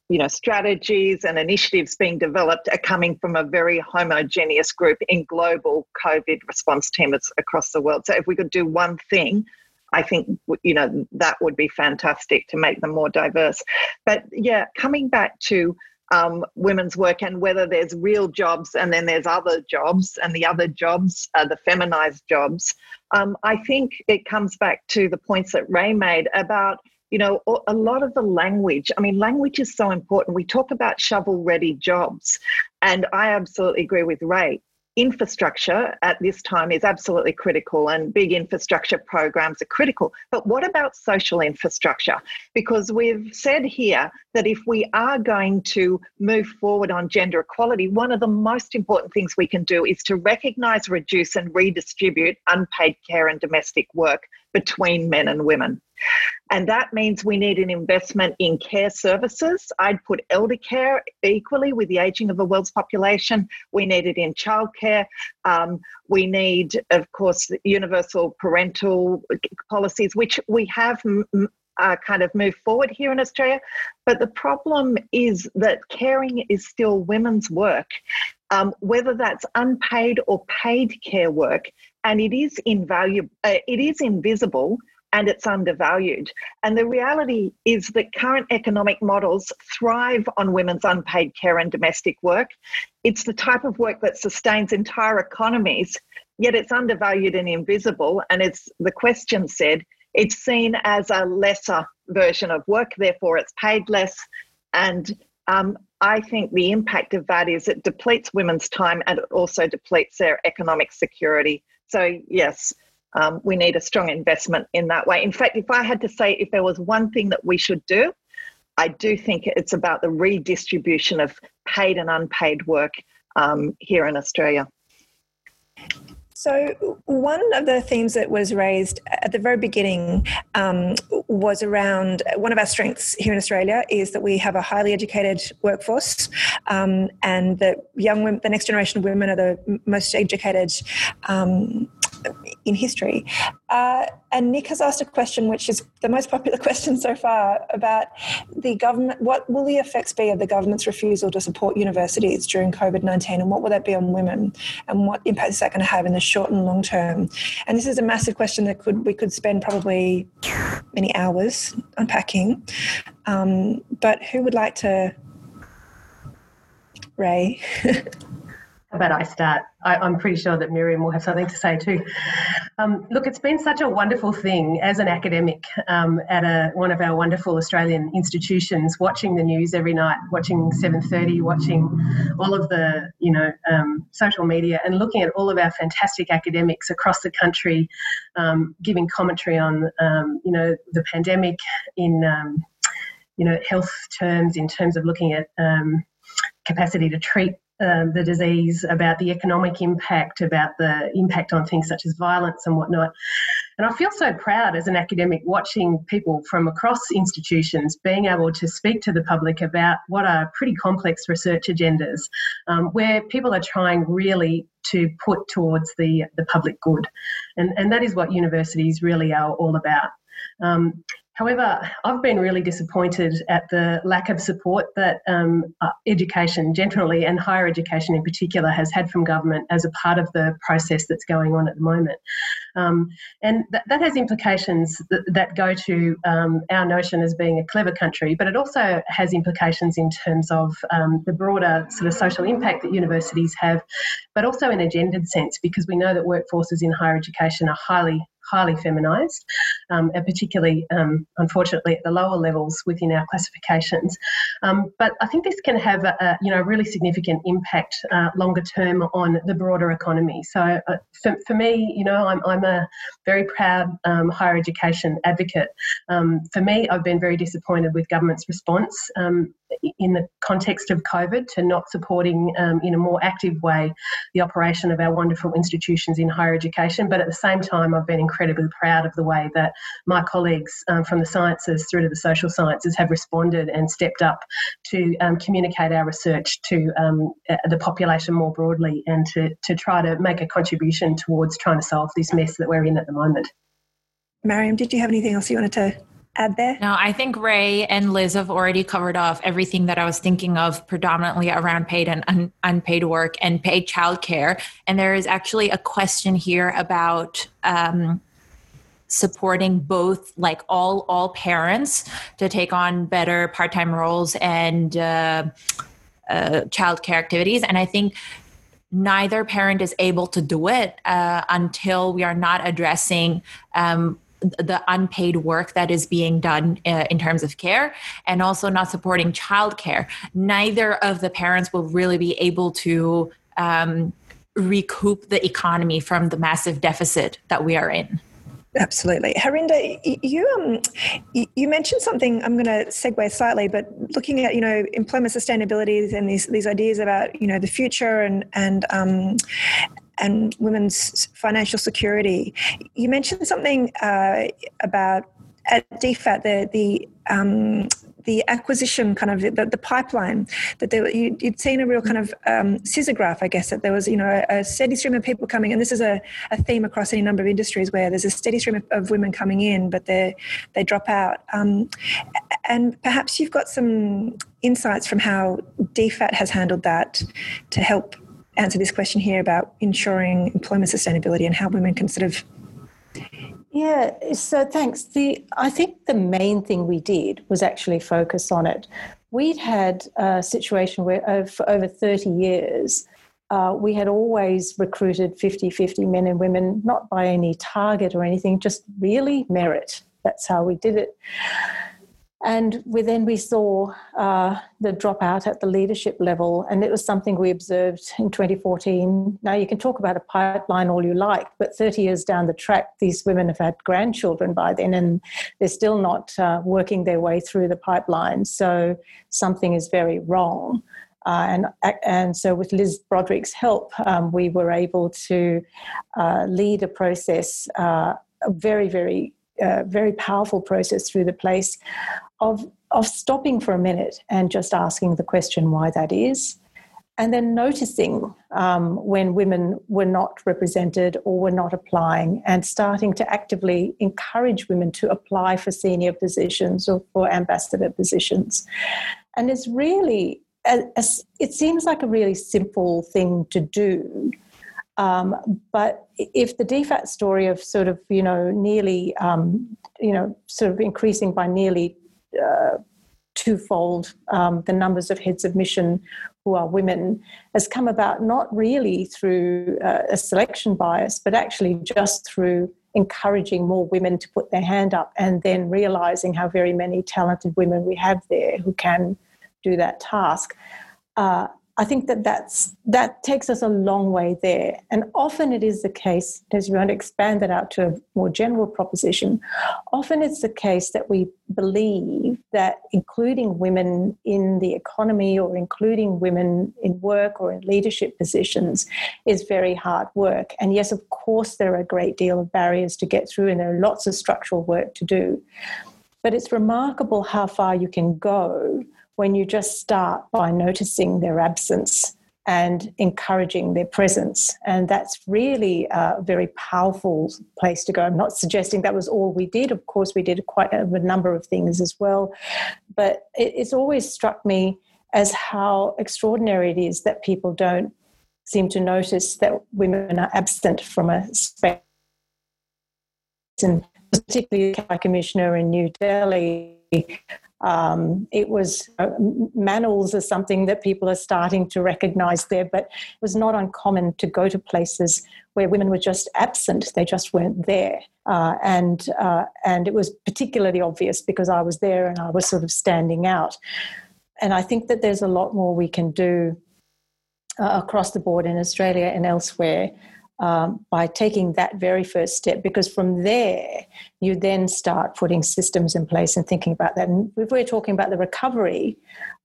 you know strategies and initiatives being developed are coming from a very homogeneous group in global covid response teams across the world. So if we could do one thing i think you know that would be fantastic to make them more diverse. But yeah coming back to um, women's work and whether there's real jobs and then there's other jobs and the other jobs are the feminized jobs um, i think it comes back to the points that Rae made about you know, a lot of the language, I mean, language is so important. We talk about shovel ready jobs, and I absolutely agree with Rae infrastructure at this time is absolutely critical and big infrastructure programs are critical. But what about social infrastructure? Because we've said here that if we are going to move forward on gender equality, one of the most important things we can do is to recognize, reduce, and redistribute unpaid care and domestic work between men and women. And that means we need an investment in care services. I'd put elder care equally with the aging of the world's population. We need it in childcare. Um, we need, of course, universal parental policies, which we have uh, kind of moved forward here in Australia. But the problem is that caring is still women's work, um, whether that's unpaid or paid care work, and it is invaluable. Uh, it is invisible and it's undervalued. And the reality is that current economic models thrive on women's unpaid care and domestic work. It's the type of work that sustains entire economies, yet it's undervalued and invisible. And it's the question said, it's seen as a lesser version of work, therefore it's paid less. And um, I think the impact of that is it depletes women's time and it also depletes their economic security. So, yes, um, we need a strong investment in that way. In fact, if I had to say if there was one thing that we should do, I do think it's about the redistribution of paid and unpaid work um, here in Australia. So, one of the themes that was raised at the very beginning um, was around one of our strengths here in Australia is that we have a highly educated workforce, um, and that young women, the next generation of women, are the most educated um, in history. Uh, and Nick has asked a question, which is the most popular (laughs) question so far, about the government. What will the effects be of the government's refusal to support universities during COVID 19, and what will that be on women, and what impact is that going to have in the short and long term? And this is a massive question that could we could spend probably many hours unpacking. Um, but who would like to? Rae. (laughs) About I start? I, am pretty sure that Mariam will have something to say too. Um, look, it's been such a wonderful thing as an academic um, at a, one of our wonderful Australian institutions, watching the news every night, watching 7:30, watching all of the you know um, social media, and looking at all of our fantastic academics across the country, um, giving commentary on um, you know the pandemic in um, you know health terms, in terms of looking at capacity to treat um, the disease, about the economic impact, about the impact on things such as violence and whatnot. And I feel so proud as an academic watching people from across institutions being able to speak to the public about what are pretty complex research agendas um, where people are trying really to put towards the, the public good. And, and that is what universities really are all about. Um, However, I've been really disappointed at the lack of support that um, uh, education generally and higher education in particular has had from government as a part of the process that's going on at the moment. Um, and th- that has implications that, that go to um, our notion as being a clever country, but it also has implications in terms of um, the broader sort of social impact that universities have, but also in a gendered sense, because we know that workforces in higher education are highly highly feminised, um, and particularly, um, unfortunately, at the lower levels within our classifications. Um, but I think this can have a, a you know really significant impact uh, longer term on the broader economy. So uh, for, for me, you know, I'm, I'm a very proud um, higher education advocate. Um, for me, I've been very disappointed with government's response um, in the context of COVID to not supporting um, in a more active way the operation of our wonderful institutions in higher education. But at the same time, I've been incredibly proud of the way that my colleagues um, from the sciences through to the social sciences have responded and stepped up to um, communicate our research to um, the population more broadly and to, to try to make a contribution towards trying to solve this mess that we're in at the moment. Mariam, did you have anything else you wanted to add there? No, I think Rae and Liz have already covered off everything that I was thinking of predominantly around paid and un- unpaid work and paid childcare. And there is actually a question here about um, supporting both like all all parents to take on better part-time roles and uh, uh, childcare activities. And I think neither parent is able to do it uh, until we are not addressing um, the unpaid work that is being done uh, in terms of care and also not supporting childcare. Neither of the parents will really be able to um, recoup the economy from the massive deficit that we are in. Absolutely, Harinder, you um, you mentioned something. I'm going to segue slightly, but looking at you know employment sustainability and these these ideas about you know the future and and um, and women's financial security. You mentioned something uh, about at DFAT the the um, the acquisition kind of the, the pipeline that there, you, would seen a real kind of um, scissor graph, I guess, that there was you know a, steady stream of people coming, and this is a, a theme across any number of industries where there's a steady stream of, of women coming in, but they they drop out. Um, and perhaps you've got some insights from how DFAT has handled that to help answer this question here about ensuring employment sustainability and how women can sort of yeah, so thanks. The I think the main thing we did was actually focus on it. We'd had a situation where over, for over 30 years, uh, we had always recruited 50 50 men and women, not by any target or anything, just really merit. That's how we did it. And we, then we saw uh, the dropout at the leadership level, and it was something we observed in 2014. Now, you can talk about a pipeline all you like, but 30 years down the track, these women have had grandchildren by then, and they're still not uh, working their way through the pipeline. So, something is very wrong. Uh, and, and so, with Liz Broderick's help, um, we were able to uh, lead a process, uh, a very, very, uh, very powerful process through the place of, of stopping for a minute and just asking the question why that is and then noticing um, when women were not represented or were not applying and starting to actively encourage women to apply for senior positions or for ambassador positions. And it's really it seems like a really simple thing to do um, but if the DFAT story of sort of you know nearly um, you know sort of increasing by nearly uh, twofold um, the numbers of heads of mission who are women has come about not really through uh, a selection bias, but actually just through encouraging more women to put their hand up and then realizing how very many talented women we have there who can do that task. Uh, I think that that's, that takes us a long way there. And often it is the case, as you want to expand that out to a more general proposition, often it's the case that we believe that including women in the economy or including women in work or in leadership positions is very hard work. And yes, of course, there are a great deal of barriers to get through, and there are lots of structural work to do. But it's remarkable how far you can go when you just start by noticing their absence and encouraging their presence. And that's really a very powerful place to go. I'm not suggesting that was all we did. Of course, we did quite a number of things as well. But it's always struck me as how extraordinary it is that people don't seem to notice that women are absent from a space. And particularly the High Commissioner in New Delhi um, it was uh, manuals are something that people are starting to recognize there, but it was not uncommon to go to places where women were just absent; they just weren't there, uh, and uh, and it was particularly obvious because I was there and I was sort of standing out. And I think that there's a lot more we can do uh, across the board in Australia and elsewhere um, by taking that very first step, because from there you then start putting systems in place and thinking about that. And if we're talking about the recovery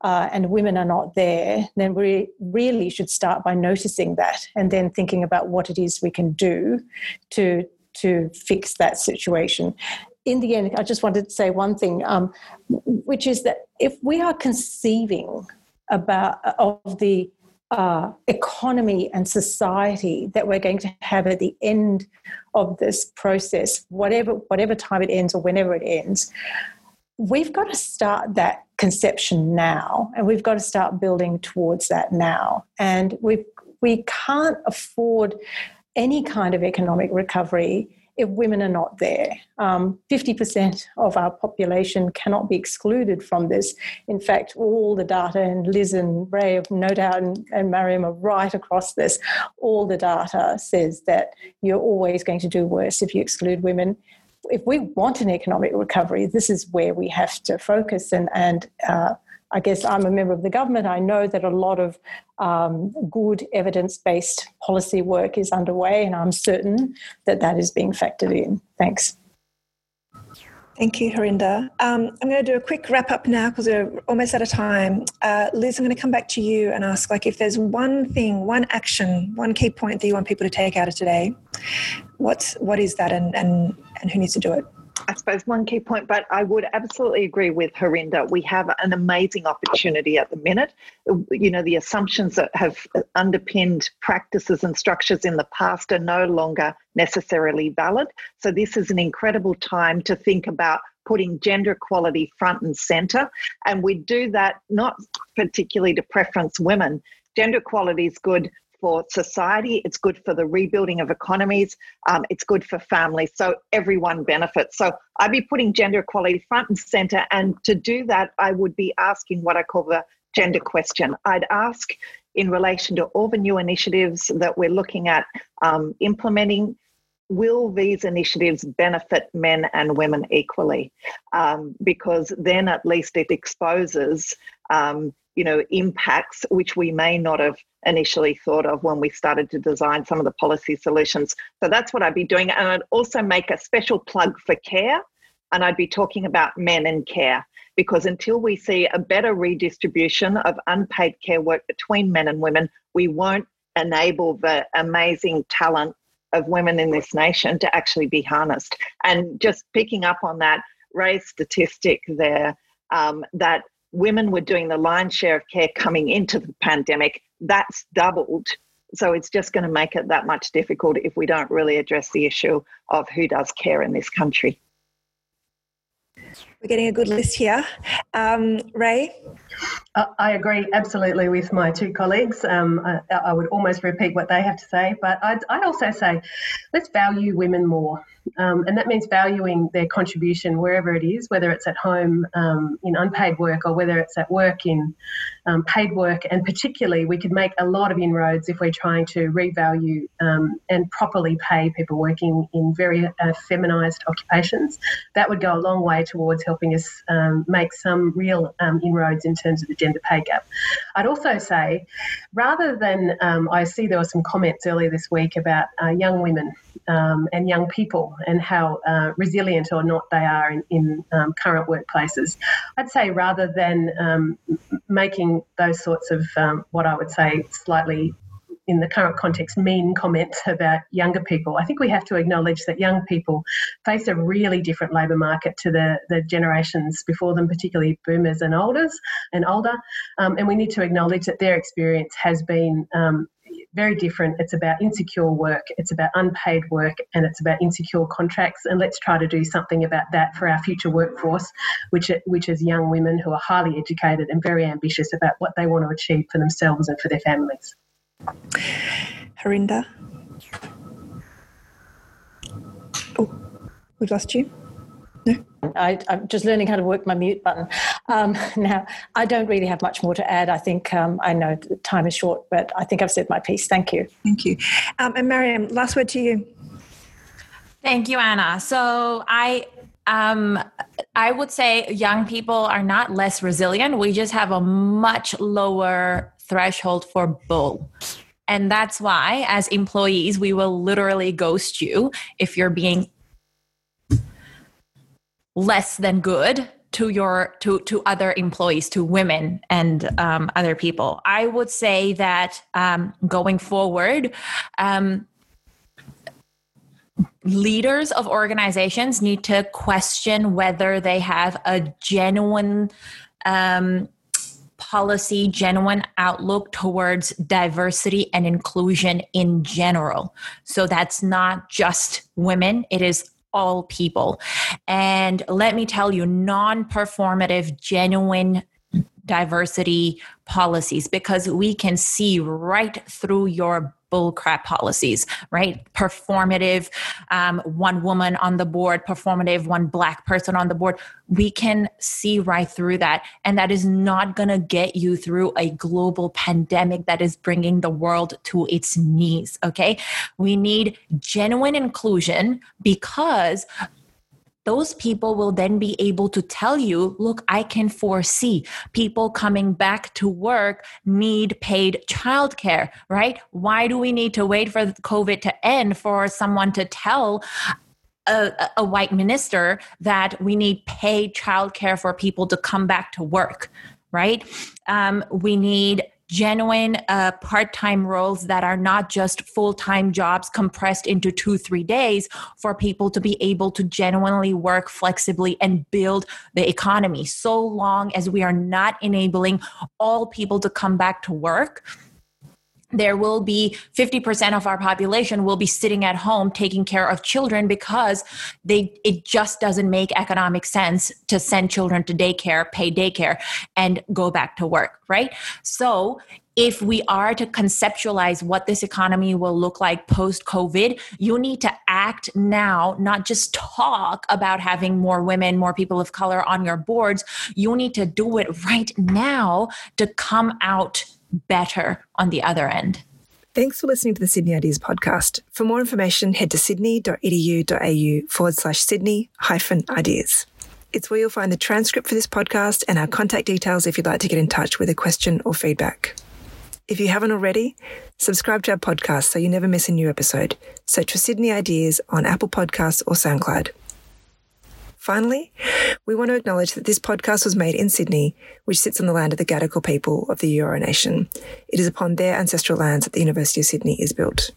uh, and women are not there, then we really should start by noticing that and then thinking about what it is we can do to to fix that situation. In the end, I just wanted to say one thing, um, which is that if we are conceiving about of the uh, economy and society that we're going to have at the end of this process, whatever whatever time it ends or whenever it ends, we've got to start that conception now, and we've got to start building towards that now. And we we can't afford any kind of economic recovery women are not there. Um, 50% of our population cannot be excluded from this. In fact, all the data, and Liz and Rae, no doubt, and, and Mariam are right across this, all the data says that you're always going to do worse if you exclude women. If we want an economic recovery, this is where we have to focus and, and uh, I guess I'm a member of the government. I know that a lot of um, good evidence based policy work is underway, and I'm certain that that is being factored in. Thanks. Thank you, Harinder. Um, I'm going to do a quick wrap up now because we're almost out of time. Uh, Liz, I'm going to come back to you and ask, like, if there's one thing, one action, one key point that you want people to take out of today, what's what is that, and and and who needs to do it? I suppose one key point, but I would absolutely agree with Harinder. We have an amazing opportunity at the minute. You know, the assumptions that have underpinned practices and structures in the past are no longer necessarily valid. So, this is an incredible time to think about putting gender equality front and centre. And we do that not particularly to preference women. Gender equality is good for society, it's good for the rebuilding of economies, um, it's good for families. So everyone benefits. So I'd be putting gender equality front and center. And to do that, I would be asking what I call the gender question. I'd ask in relation to all the new initiatives that we're looking at um, implementing will these initiatives benefit men and women equally? Um, because then at least it exposes um, you know, impacts which we may not have initially thought of when we started to design some of the policy solutions. So that's what I'd be doing. And I'd also make a special plug for CARE. and I'd be talking about men in care because until we see a better redistribution of unpaid care work between men and women, we won't enable the amazing talent of women in this nation to actually be harnessed. And just picking up on that, Rae's statistic there um, that women were doing the lion's share of care coming into the pandemic, that's doubled. So it's just going to make it that much difficult if we don't really address the issue of who does care in this country. We're getting a good list here. Um, Rae? I agree absolutely with my two colleagues. Um, I, I, would almost repeat what they have to say, but I'd, I'd also say let's value women more. Um, and that means valuing their contribution wherever it is, whether it's at home um, in unpaid work or whether it's at work in um, paid work. And particularly, we could make a lot of inroads if we're trying to revalue um, and properly pay people working in very uh, feminised occupations. That would go a long way towards helping us um, make some real um, inroads in terms of the gender pay gap. I'd also say, rather than, I see there were some comments earlier this week about uh, young women um, and young people and how uh, resilient or not they are in, in um, current workplaces. I'd say rather than um, making those sorts of what I would say slightly in the current context, mean comments about younger people. I think we have to acknowledge that young people face a really different labour market to the, the generations before them, particularly boomers and olders and older. Um, and we need to acknowledge that their experience has been um, very different. It's about insecure work, it's about unpaid work, and it's about insecure contracts. And let's try to do something about that for our future workforce, which, which is young women who are highly educated and very ambitious about what they want to achieve for themselves and for their families. Harinder. Oh, we've lost you. No? I, am just learning how to work my mute button. Um, (laughs) now, I don't really have much more to add. I think um, I know time is short, but I think I've said my piece. Thank you. Thank you. Um, and Mariam, last word to you. Thank you, Anna. So I um, I would say young people are not less resilient. We just have a much lower threshold for bull. And that's why, as employees, we will literally ghost you if you're being less than good to your to to other employees to women and um, other people i would say that um, going forward um, leaders of organizations need to question whether they have a genuine um, policy, genuine outlook towards diversity and inclusion in general. So that's not just women, it is all people. And let me tell you, non performative, genuine diversity policies because we can see right through your bullcrap policies, right? Performative, um, one woman on the board, performative, one black person on the board. We can see right through that. And that is not going to get you through a global pandemic that is bringing the world to its knees, okay? We need genuine inclusion because those people will then be able to tell you, look, I can foresee people coming back to work need paid childcare, right? Why do we need to wait for COVID to end for someone to tell a, a, white minister that we need paid childcare for people to come back to work, right? Um, we need genuine uh, part-time roles that are not just full-time jobs compressed into two three days for people to be able to genuinely work flexibly and build the economy. So long as we are not enabling all people to come back to work there will be 50% of our population will be sitting at home taking care of children because they it just doesn't make economic sense to send children to daycare pay daycare and go back to work right so if we are to conceptualize what this economy will look like post COVID, you need to act now, not just talk about having more women, more people of color on your boards. You need to do it right now to come out better on the other end. Thanks for listening to the Sydney Ideas podcast. For more information, head to sydney.edu.au forward slash Sydney hyphen ideas. It's where you'll find the transcript for this podcast and our contact details if you'd like to get in touch with a question or feedback. If you haven't already, subscribe to our podcast so you never miss a new episode. Search for Sydney Ideas on Apple Podcasts or SoundCloud. Finally, we want to acknowledge that this podcast was made in Sydney, which sits on the land of the Gadigal people of the Eora Nation. It is upon their ancestral lands that the University of Sydney is built.